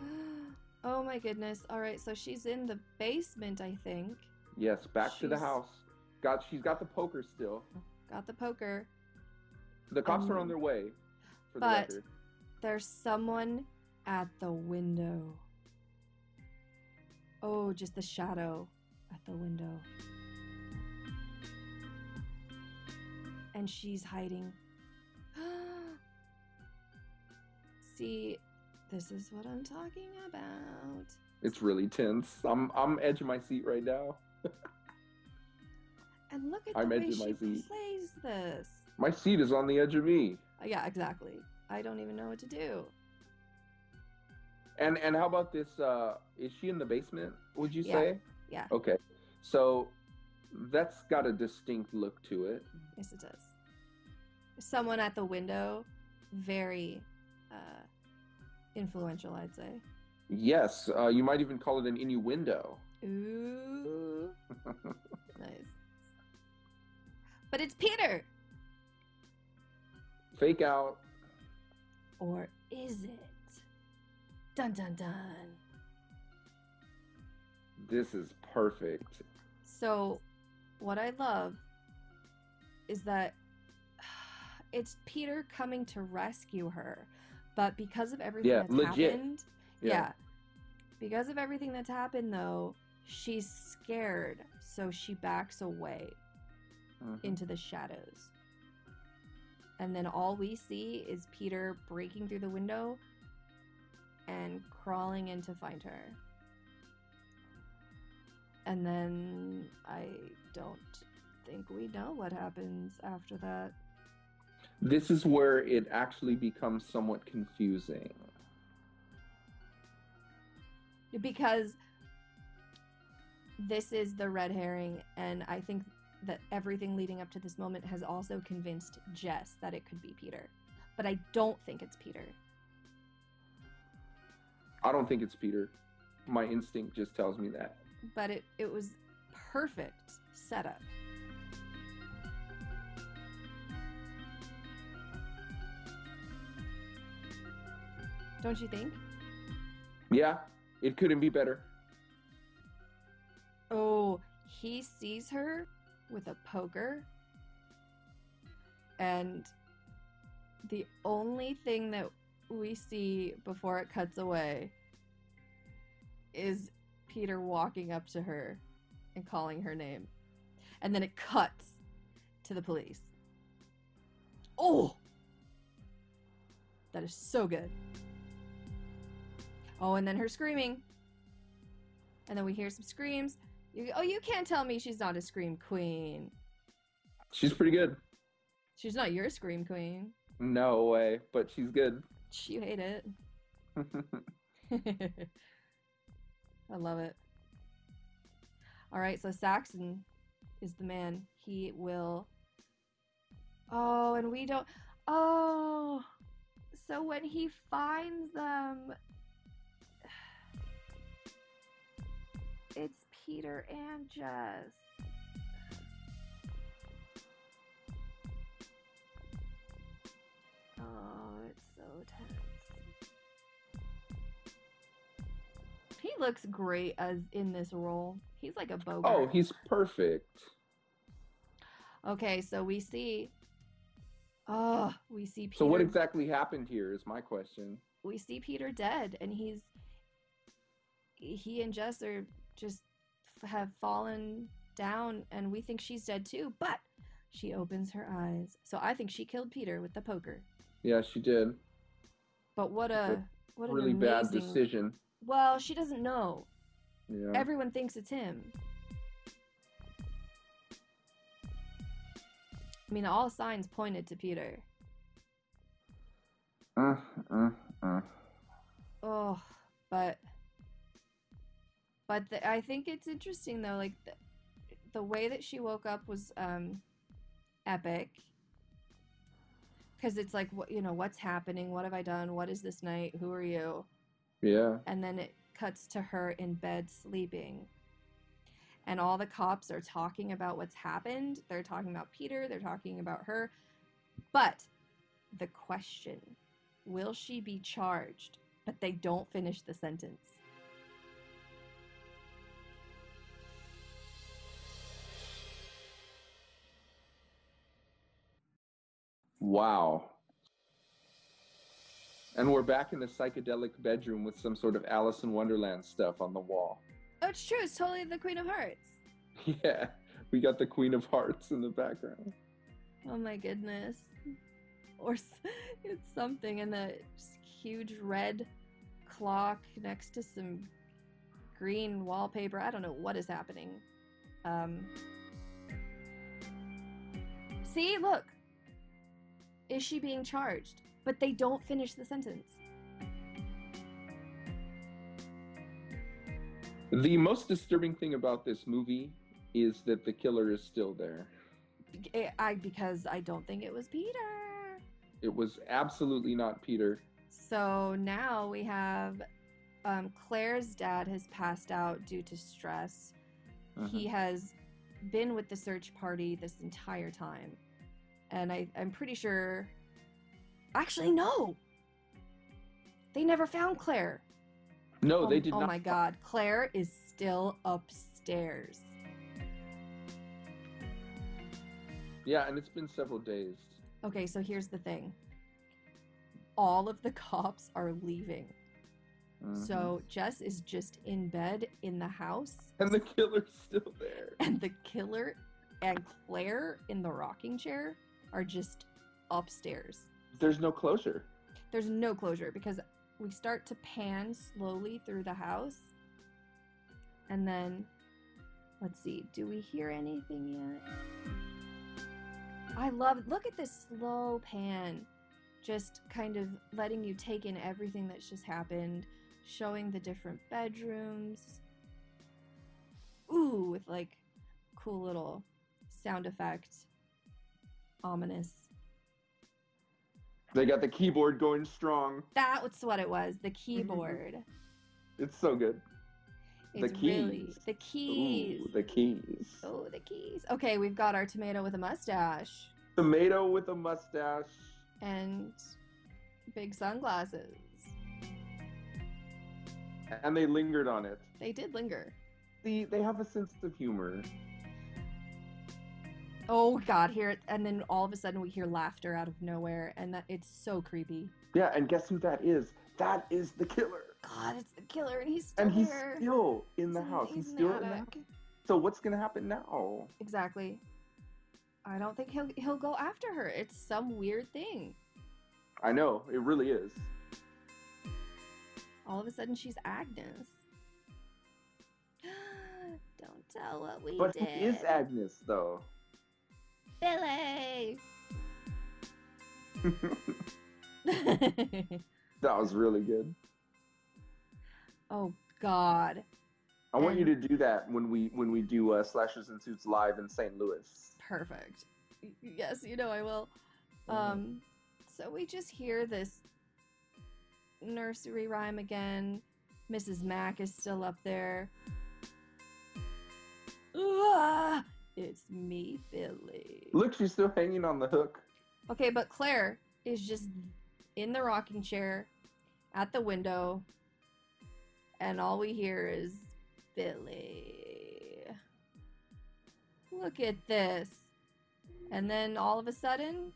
oh my goodness. All right, so she's in the basement, I think. Yes, back to the house. Got she's got the poker still. Got the poker. The cops are Um, on their way. For the but- record. There's someone at the window. Oh, just the shadow at the window. And she's hiding. See, this is what I'm talking about. It's really tense. I'm I'm edging my seat right now. And look at I'm the way she seat. plays this. My seat is on the edge of me. Uh, Yeah, exactly. I don't even know what to do. And and how about this? Uh, is she in the basement? Would you Yeah. say? Yeah. Okay, so that's got a distinct look to it. Yes, it does. Someone at the window, very uh, influential, I'd say. Yes, uh, you might even call it an innuendo. Ooh, nice. But it's Peter, Fake out. or is it? Dun dun dun. This is perfect. So, what I love is that it's Peter coming to rescue her, but because of everything Yeah, that's legit. happened, Yeah. yeah. Because of everything that's happened, though, she's scared, so she backs away Mhm. into the shadows. And then all we see is Peter breaking through the window and crawling in to find her. And then I don't think we know what happens after that. This is where it actually becomes somewhat confusing. Because this is the red herring, and I think that everything leading up to this moment has also convinced Jess that it could be Peter. But I don't think it's Peter. I don't think it's Peter. My instinct just tells me that. but it, it was perfect setup. Don't you think? Yeah, it couldn't be better. Oh, he sees her with a poker. And the only thing that we see before it cuts away is Peter walking up to her and calling her name. And then it cuts to the police. Oh! That is so good. Oh, and then her screaming. And then we hear some screams. You, oh, you can't tell me she's not a scream queen. She's pretty good. She's not your scream queen. No way, but she's good. You hate it. I love it. All right, so Saxon is the man. He will Oh, and we don't. Oh, so when he finds them, Peter and Jess. Oh, it's so tense. He looks great as in this role. He's like a Bogart. Oh, he's perfect. Okay, so we see. Oh, we see Peter. So what exactly happened here is my question. we see Peter dead, and he's he and Jess are just have fallen down, and we think she's dead too. But she opens her eyes, so I think she killed Peter with the poker. Yeah, she did. But what a what an really bad amazing. decision. Well, she doesn't know. Yeah. Everyone thinks it's him. I mean, all signs pointed to Peter. Uh, uh, uh. Oh, but but the, I think it's interesting though, like the, the way that she woke up was um epic. Because it's like, what you know, what's happening? What have I done? What is this night? Who are you? Yeah. And then it cuts to her in bed sleeping. And all the cops are talking about what's happened. They're talking about Peter, they're talking about her. But the question will she be charged? But they don't finish the sentence. Wow. And we're back in the psychedelic bedroom with some sort of Alice in Wonderland stuff on the wall. Oh, it's true. It's totally the Queen of Hearts. Yeah, we got the Queen of Hearts in the background. Oh my goodness. Or it's something, and the huge red clock next to some green wallpaper. I don't know what is happening. Um. See, look. Is she being charged? But they don't finish the sentence. The most disturbing thing about this movie is that the killer is still there. I because I don't think it was Peter. It was absolutely not Peter. So now we have um, Clare's dad has passed out due to stress. He has been with the search party this entire time. And I, I'm pretty sure. Actually, no! They never found Clare. No, oh, they did oh not. Oh my god, Clare is still upstairs. Yeah, and it's been several days. Okay, so here's the thing all of the cops are leaving. Mhm. So Jess is just in bed in the house, and the killer's still there. and the killer and Clare in the rocking chair are just upstairs. There's no closure. There's no closure because we start to pan slowly through the house. And then, let's see, do we hear anything yet? I love, look at this slow pan. Just kind of letting you take in everything that's just happened, showing the different bedrooms. Ooh, with like cool little sound effect. Ominous. They got the keyboard going strong. That's what it was. The keyboard. It's so good. The It's really keys. the keys. Ooh, the keys. Oh, the keys. Okay, we've got our tomato with a mustache Tomato with a mustache. and big sunglasses. And they lingered on it. They did linger. See, they have a sense of humor. Oh God, here it, and then all of a sudden we hear laughter out of nowhere, and that it's so creepy. Yeah, and guess who that is? That is the killer. God, it's the killer, and he's still And he's there. still in the He's house. He's still in the house. So what's gonna happen now? Exactly. I don't think he'll he'll go after her. It's some weird thing. I know, it really is. All of a sudden, she's Agnes. don't tell what we But did. who is Agnes though? Billy. that was really good. oh God. I want you to do that when we when we do uh, Slashers and Suits live in St. Louis. Perfect. Yes, you know I will. Mhm. Um, so we just hear this nursery rhyme again. Mrs. Mack is still up there. It's me, Billy. Look, she's still hanging on the hook. Okay, but Clare is just in the rocking chair at the window, and all we hear is Billy. Look at this. And then all of a sudden,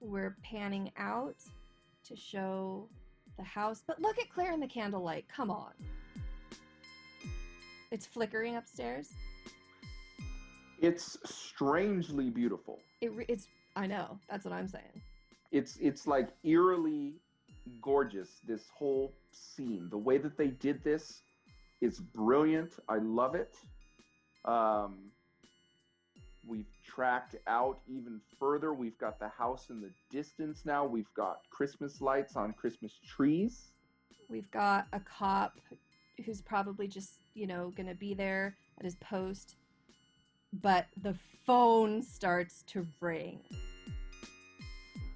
we're panning out to show the house. But look at Clare in the candlelight. Come on. It's flickering upstairs. It's strangely beautiful. It, re- it's I know. That's what I'm saying. It's it's like eerily gorgeous. This whole scene, the way that they did this, is brilliant. I love it. Um, we've tracked out even further. We've got the house in the distance now. We've got Christmas lights on Christmas trees. We've got a cop who's probably just, you know, gonna be there at his post. But the phone starts to ring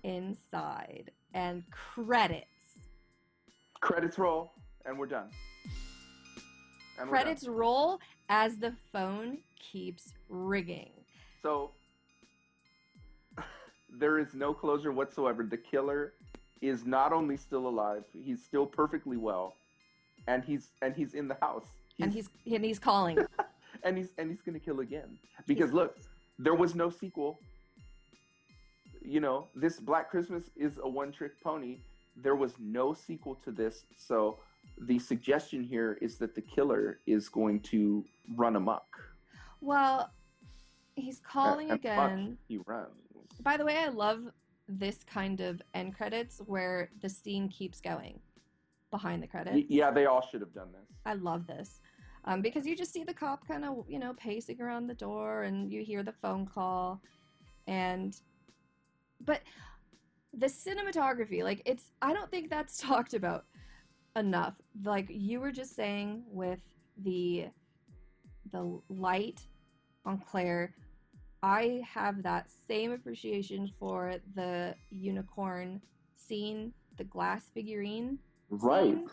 inside and credits. Credits roll, and we're done. And we're done. Credits roll as the phone keeps ringing. So there is no closure whatsoever. The killer is not only still alive, he's still perfectly well, and he's and he's in the house. and he's and he's calling. and he's and he's gonna kill again. Because look, there was no sequel. You know, this Black Christmas is a one-trick pony. There was no sequel to this, so the suggestion here is that the killer is going to run amok. well, he's calling And fuck, again. He runs. By the way, I love this kind of end credits where the scene keeps going behind the credits. Y- yeah, they all should have done this. I love this. Um, because you just see the cop kind of, you know, pacing around the door and you hear the phone call. And, but the cinematography, like, it's, I don't think that's talked about enough. Like, you were just saying with the, the light on Clare, I have that same appreciation for the unicorn scene, the glass figurine. Right. Scene?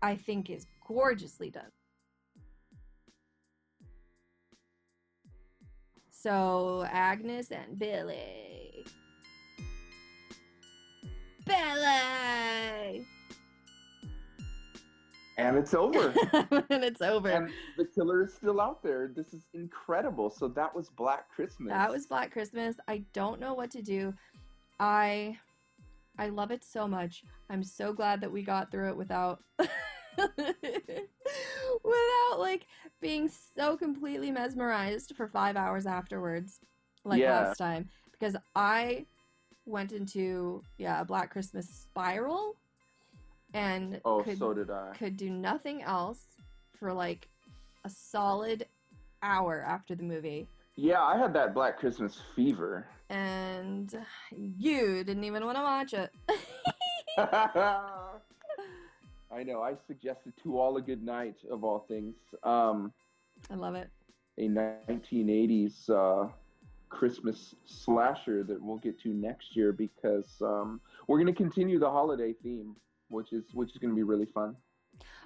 I think is gorgeously done. So Agnes and Billy. Billy! And it's over. and it's over. and the killer is still out there. This is incredible. So that was Black Christmas. That was Black Christmas. I don't know what to do. I I love it so much. I'm so glad that we got through it without without like being so completely mesmerized for 5 hours afterwards like Yeah. last time because I went into yeah, a Black Christmas spiral and Oh, could so did I. could do nothing else for like a solid hour after the movie. Yeah, I had that Black Christmas fever. And you didn't even want to watch it. I know. I suggested to all a good night of all things. Um, I love it. a 1980s uh, Christmas slasher that we'll get to next year because um, we're going to continue the holiday theme, which is which is going to be really fun.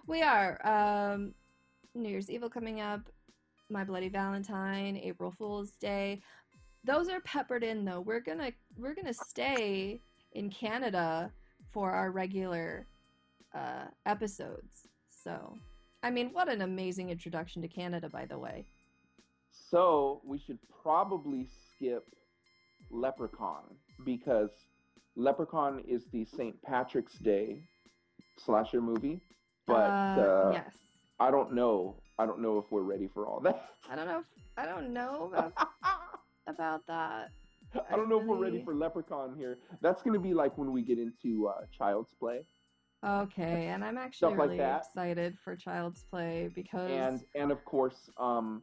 We are. Um, New Year's Evil coming up, My Bloody Valentine, April Fool's Day. Those are peppered in though. We're gonna we're gonna stay in Canada for our regular uh, episodes. So, I mean, what an amazing introduction to Canada, by the way. So we should probably skip Leprechaun because Leprechaun is the St. Patrick's Day slasher movie, but uh, yes, I don't know. I don't know if we're ready for all that. I don't know. If, I don't know about about that. I don't know if we're ready for Leprechaun here. That's going to be like when we get into uh, Child's Play, Okay, and I'm actually like really that. excited for Child's Play because and and of course, um,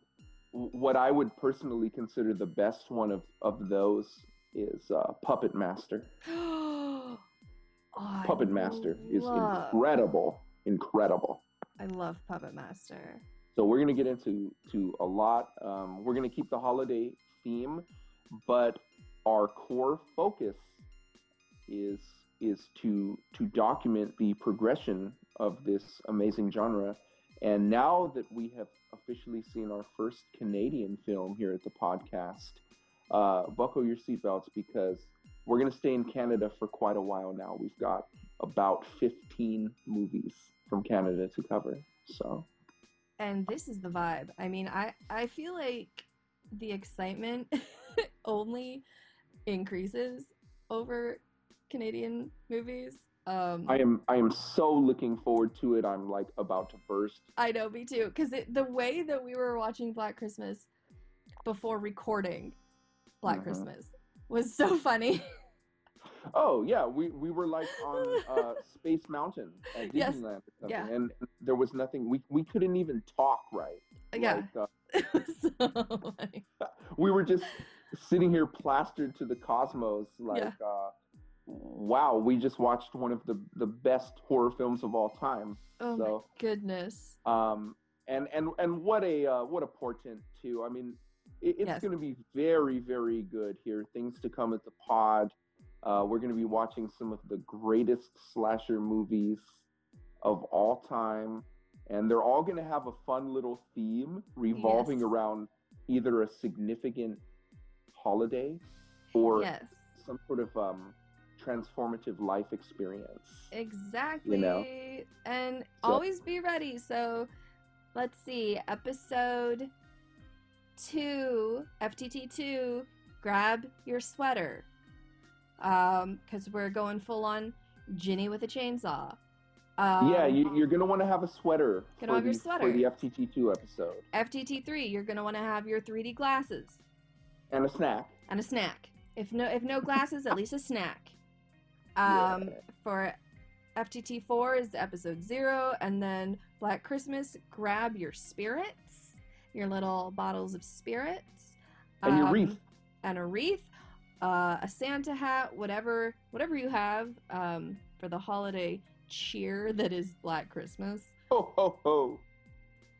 what I would personally consider the best one of of those is uh, Puppet Master. Oh, I Puppet Master is incredible, incredible. I love Puppet Master. So we're gonna get into to a lot. Um, we're gonna keep the holiday theme, but our core focus is is to to document the progression of this amazing genre. And now that we have officially seen our first Canadian film here at the podcast, uh, buckle your seatbelts because we're going to stay in Canada for quite a while now. We've got about 15 movies from Canada to cover. So, and this is the vibe. I mean, I I feel like the excitement only increases over Canadian movies. Um, I am I am so looking forward to it. I'm like about to burst. I know, me too. Because the way that we were watching Black Christmas before recording Black mm-hmm. Christmas was so funny. Oh yeah, we, we were like on uh, Space Mountain at Disneyland yes. or something, yeah. and there was nothing. We we couldn't even talk right. Yeah, like, uh, so we were just sitting here plastered to the cosmos, like. Yeah. Uh, wow, we just watched one of the the best horror films of all time. Oh so, my goodness. Um, and and and what a uh, what a portent too. I mean, it, it's yes. going to be very very good here. Things to come at the pod. Uh, we're going to be watching some of the greatest slasher movies of all time, and they're all going to have a fun little theme revolving yes. around either a significant holiday or yes. some sort of um, transformative life experience. Exactly. You know? And so, always be ready. So let's see, episode two, FTT two, grab your sweater. Um, because we're going full on Ginny with a chainsaw. Um, yeah, you, are gonna want to have a sweater. Gonna have the, your sweater for the FTT two episode. FTT three, you're gonna want to have your 3D glasses and a snack. And a snack. If no, if no glasses, at least a snack. Um, yeah. For FTT 4 is episode zero, and then Black Christmas, grab your spirits, your little bottles of spirits, and um, your wreath, and a wreath, uh, a Santa hat, whatever, whatever you have um, for the holiday cheer that is Black Christmas. Ho ho ho!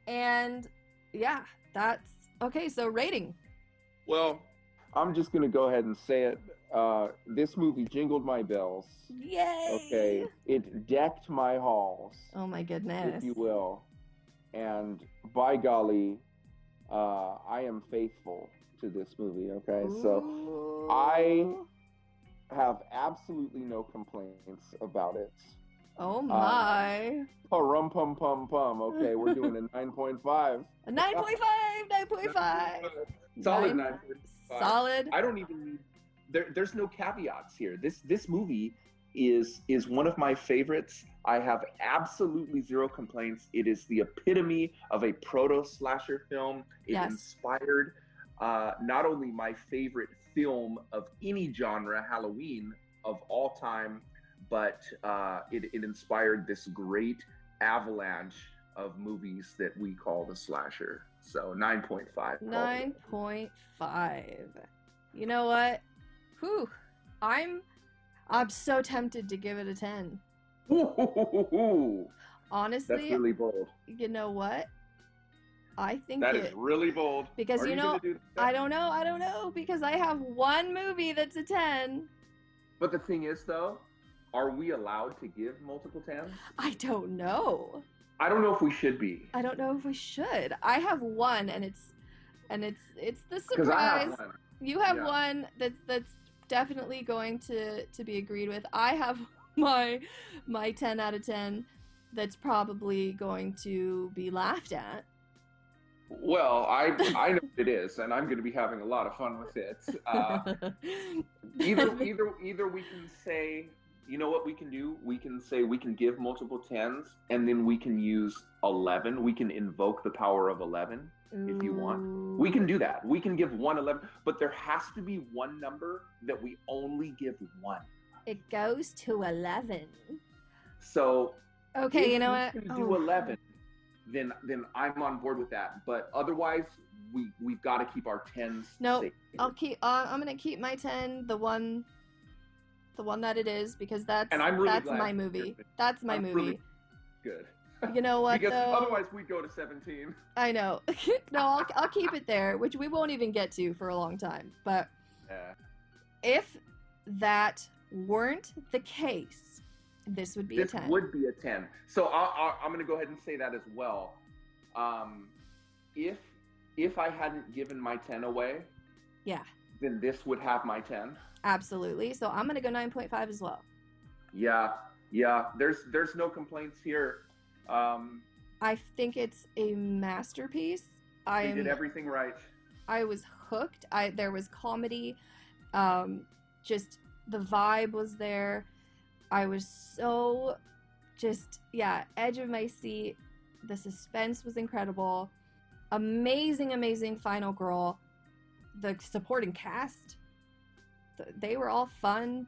And yeah, that's okay. So rating. Well, I'm just gonna go ahead and say it. Uh, this movie jingled my bells. Yay! Okay, it decked my halls. Oh my goodness! If you will, and by golly, uh, I am faithful to this movie. Okay, Ooh. so I have absolutely no complaints about it. Oh um, my! Uh, rum pum pum pum. Okay, we're doing a nine point five. A nine point five. Nine point five. Solid nine. Solid. I don't even need. There, there's no caveats here. This this movie is is one of my favorites. I have absolutely zero complaints. It is the epitome of a proto slasher film. It yes. inspired uh, not only my favorite film of any genre, Halloween of all time, but uh, it, it inspired this great avalanche of movies that we call the slasher. So 9.5. 9.5. You know what? Whew. I'm I'm so tempted to give it a 10. Ooh, Honestly, that's really bold. You know what? I think that it, is really bold. Because Are you know, do I don't know, I don't know, because I have one movie that's a 10. But the thing is, though, are we allowed to give multiple tens? I don't know. I don't know if we should be. I don't know if we should. I have one, and it's and it's it's the surprise. Have you have yeah. one that's that's definitely going to to be agreed with. I have my my ten out of ten that's probably going to be laughed at. Well, I I know it is, and I'm going to be having a lot of fun with it. Uh, either either either we can say you know what we can do? We can say we can give multiple tens, and then we can use 11. We can invoke the power of 11 if you want. We can do that. We can give one 11, but there has to be one number that we only give one. It goes to 11. So, okay, you know what? If do oh. 11, then then I'm on board with that. But otherwise, we we've got to keep our tens. No, nope. I'll keep. Uh, I'm gonna keep my ten. The one the one that it is because that's and I'm really that's my movie. That's my I'm movie. Really good. You know what? because though? otherwise we'd go to 17. I know. no, I'll I'll keep it there, which we won't even get to for a long time. But Yeah. If that weren't the case, this would be this a 10. would be a 10 so i i'm going to go ahead and say that as well um, if if i hadn't given my 10 away Yeah, then this would have my 10 absolutely. So I'm going to go 9.5 as well. yeah yeah there's there's no complaints here um, I think it's a masterpiece. I did everything right I was hooked. I there was comedy, um, just the vibe was there. I was so just yeah, edge of my seat. The suspense was incredible. Amazing, amazing final girl. The supporting cast, they were all fun.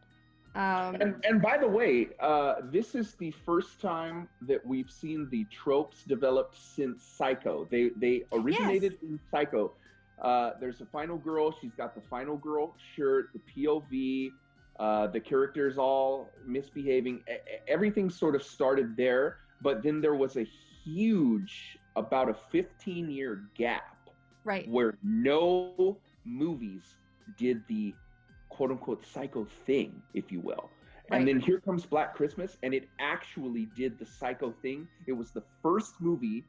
Um, And, and by the way, uh, this is the first time that we've seen the tropes developed since Psycho. They they originated in Psycho. Uh, there's a final girl. She's got the final girl shirt, the POV. Uh, the characters all misbehaving. Everything sort of started there, but then there was a huge, about a 15 year gap right. where no movies did the quote unquote psycho thing, if you will. Right. And then here comes Black Christmas, and it actually did the psycho thing. It was the first movie,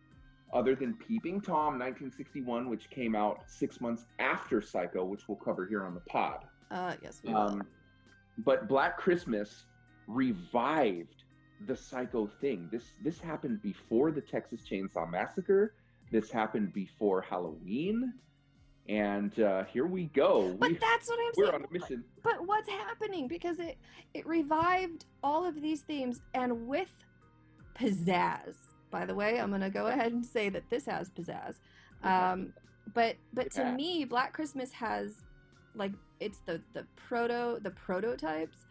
other than Peeping Tom 1961, which came out six months after Psycho, which we'll cover here on the pod. Uh, yes, we will. Um, but Black Christmas revived the psycho thing. This this happened before the Texas Chainsaw Massacre. This happened before Halloween, and uh, here we go. but we, that's what I'm we're saying. on a mission. but what's happening? Because it it revived all of these themes and with pizzazz by the way i'm gonna go ahead and say that this has pizzazz. Um but but to me black christmas has like it's the the proto the prototypes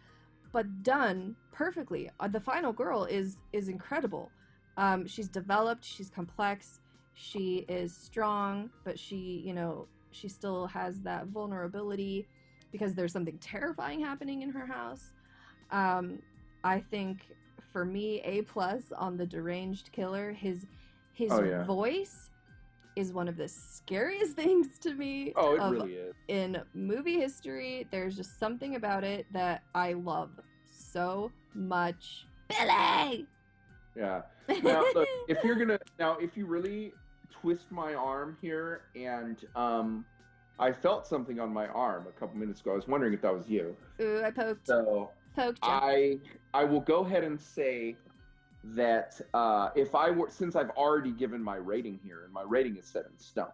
but done perfectly. Uh, the final girl is is incredible. Um she's developed she's complex she is strong but she you know she still has that vulnerability because there's something terrifying happening in her house. Um, I think for me, a plus on the deranged killer. His his Oh, yeah. voice is one of the scariest things to me Oh, it of- really is. in movie history. There's just something about it that I love so much. Billy. Yeah. Now, look, if you're gonna now, if you really twist my arm here, and um, I felt something on my arm a couple minutes ago. I was wondering if that was you. Ooh, I poked So poked you. I I will go ahead and say that uh, if I were since I've already given my rating here and my rating is set in stone.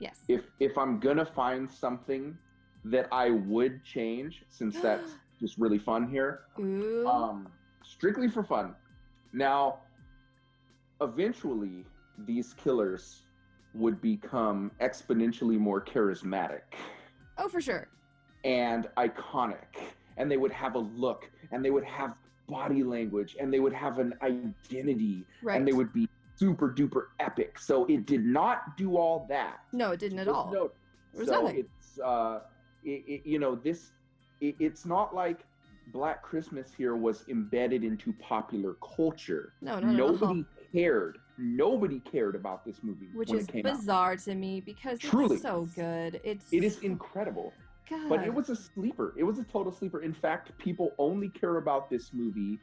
yes. If if I'm gonna find something that I would change, since that's just really fun here, Ooh. um, strictly for fun. Now, eventually, these killers would become exponentially more charismatic oh, for sure. and iconic and they would have a look and they would have body language and they would have an identity Right. and they would be super duper epic so it did not do all that no, it didn't at all. No, There was so nothing. it's uh it, it, you know this it, it's not like black christmas here was embedded into popular culture No, no, no, no. nobody cared nobody cared about this movie which is came out bizarre to me because Truly. it's so good. It's it is incredible God. But it was a sleeper. It was a total sleeper. In fact, people only care about this movie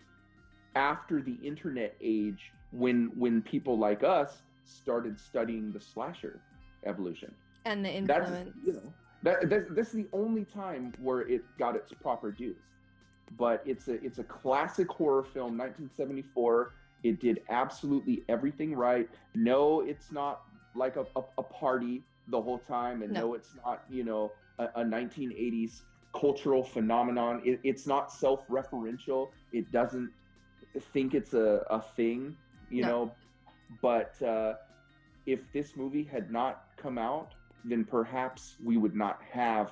after the internet age when when people like us started studying the slasher evolution. and the That's influence. you know that that's, that's the only time where it got its proper dues. But it's a it's a classic horror film, 1974. It did absolutely everything right. No, it's not like a, a, a party the whole time, and no, No. it's not you know a, a 1980s cultural phenomenon. It, it's not self-referential. It doesn't think it's a, a thing, you No. know. But uh, if this movie had not come out, then perhaps we would not have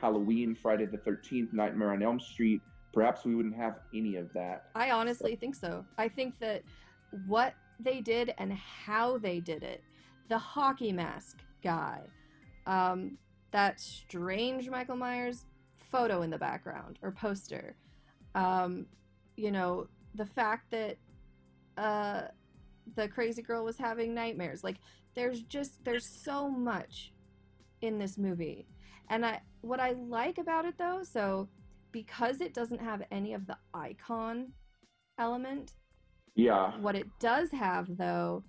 Halloween, Friday the 13th, Nightmare on Elm Street. Perhaps we wouldn't have any of that. I honestly think so. I think that what they did and how they did it, the hockey mask guy, um, that strange Michael Myers photo in the background or poster, um, you know, the fact that uh, the crazy girl was having nightmares. Like, there's just there's so much in this movie, And I what I like about it though, so because it doesn't have any of the icon element, Yeah. what it does have though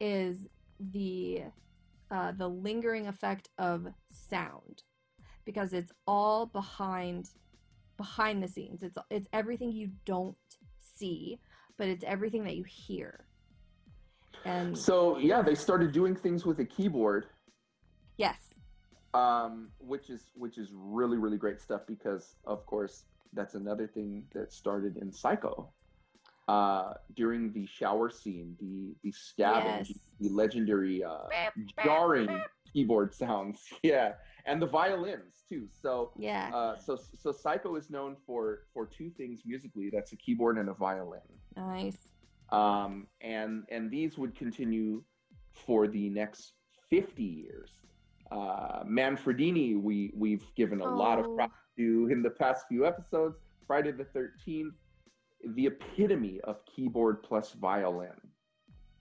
is the uh, the lingering effect of sound because it's all behind behind the scenes. It's it's everything you don't see, but it's everything that you hear. And So yeah, they started doing things with a keyboard, yes, um, which is which is really really great stuff because of course that's another thing that started in Psycho. Uh, during the shower scene, the the stabbing, Yes. the legendary uh, jarring keyboard sounds, yeah, and the violins too. So yeah, uh, so so Psycho is known for for two things musically. That's a keyboard and a violin. nice. um, and and these would continue for the next 50 years. Uh, Manfredini, we we've given a lot of Oh. props to in the past few episodes. Friday the 13th, the epitome of keyboard plus violin.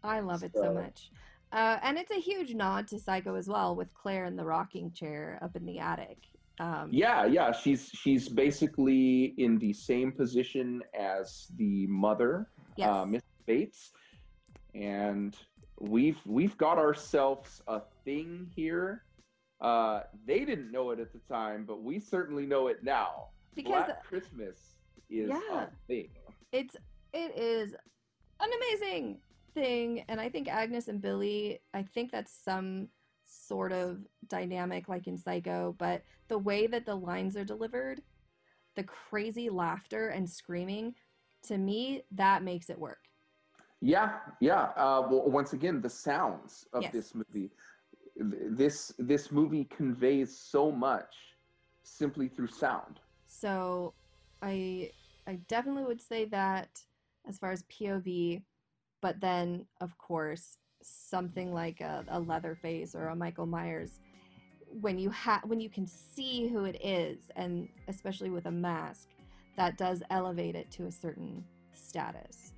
I love it so So- much. Uh, and it's a huge nod to Psycho as well, with Clare in the rocking chair up in the attic. Um, Yeah, yeah, she's she's basically in the same position as the mother, yes. uh, Miss Bates, and we've we've got ourselves a thing here. Uh, they didn't know it at the time, but we certainly know it now. because Black Christmas is Yeah. a thing. it's it is an amazing thing and i think agnes and billy i think that's some sort of dynamic like in psycho but the way that the lines are delivered the crazy laughter and screaming to me that makes it work Yeah, yeah. Uh, well, once again, the sounds of Yes. this movie, this this movie conveys so much simply through sound. so i i definitely would say that as far as pov but then of course something like a, a leatherface or a michael myers when you have when you can see who it is and especially with a mask that does elevate it to a certain status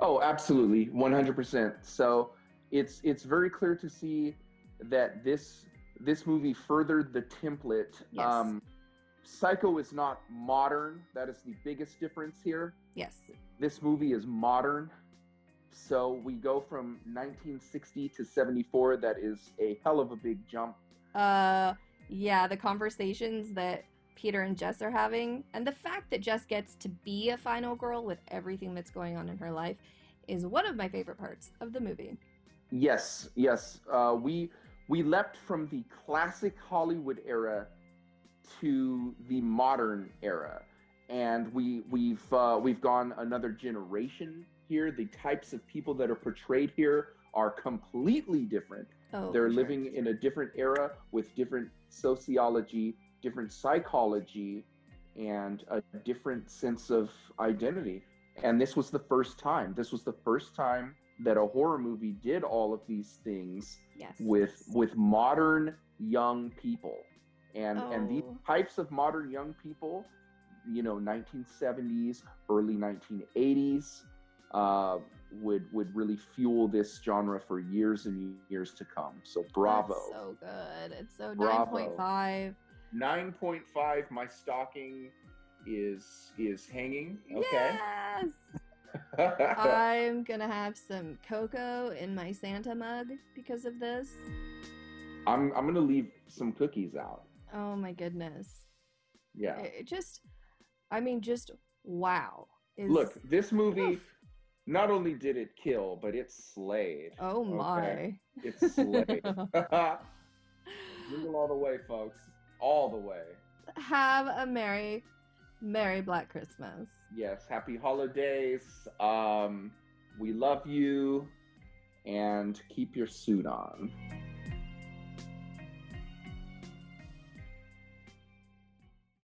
Oh, absolutely, one hundred percent. So it's it's very clear to see that this this movie furthered the template. Yes. Um, Psycho is not modern. That is the biggest difference here. yes This movie is modern. So we go from 1960 to 74. That is a hell of a big jump. uh yeah the conversations that peter and jess are having and the fact that jess gets to be a final girl with everything that's going on in her life is one of my favorite parts of the movie Yes, yes. Uh, we we leapt from the classic Hollywood era to the modern era, and we we've uh, we've gone another generation here. The types of people that are portrayed here are completely different. oh They're sure. living in a different era with different sociology, different psychology, and a different sense of identity. And this was the first time. This was the first time that a horror movie did all of these things yes with with modern young people. And and these Oh. types of modern young people, you know, 1970s, early 1980s, uh, would would really fuel this genre for years and years to come. So bravo. That's so good it's so Bravo. 9.5 9.5 my stocking is is hanging okay yes I'm gonna have some cocoa in my Santa mug because of this. i'm i'm gonna leave some cookies out Oh my goodness. yeah It it just, I mean, just wow. Is, look this movie Oof. not only did it kill but it slayed Oh my. okay? it slayed jingle all the way folks all the way Have a merry, merry Black Christmas. Yes happy holidays. Um we love you and keep your suit on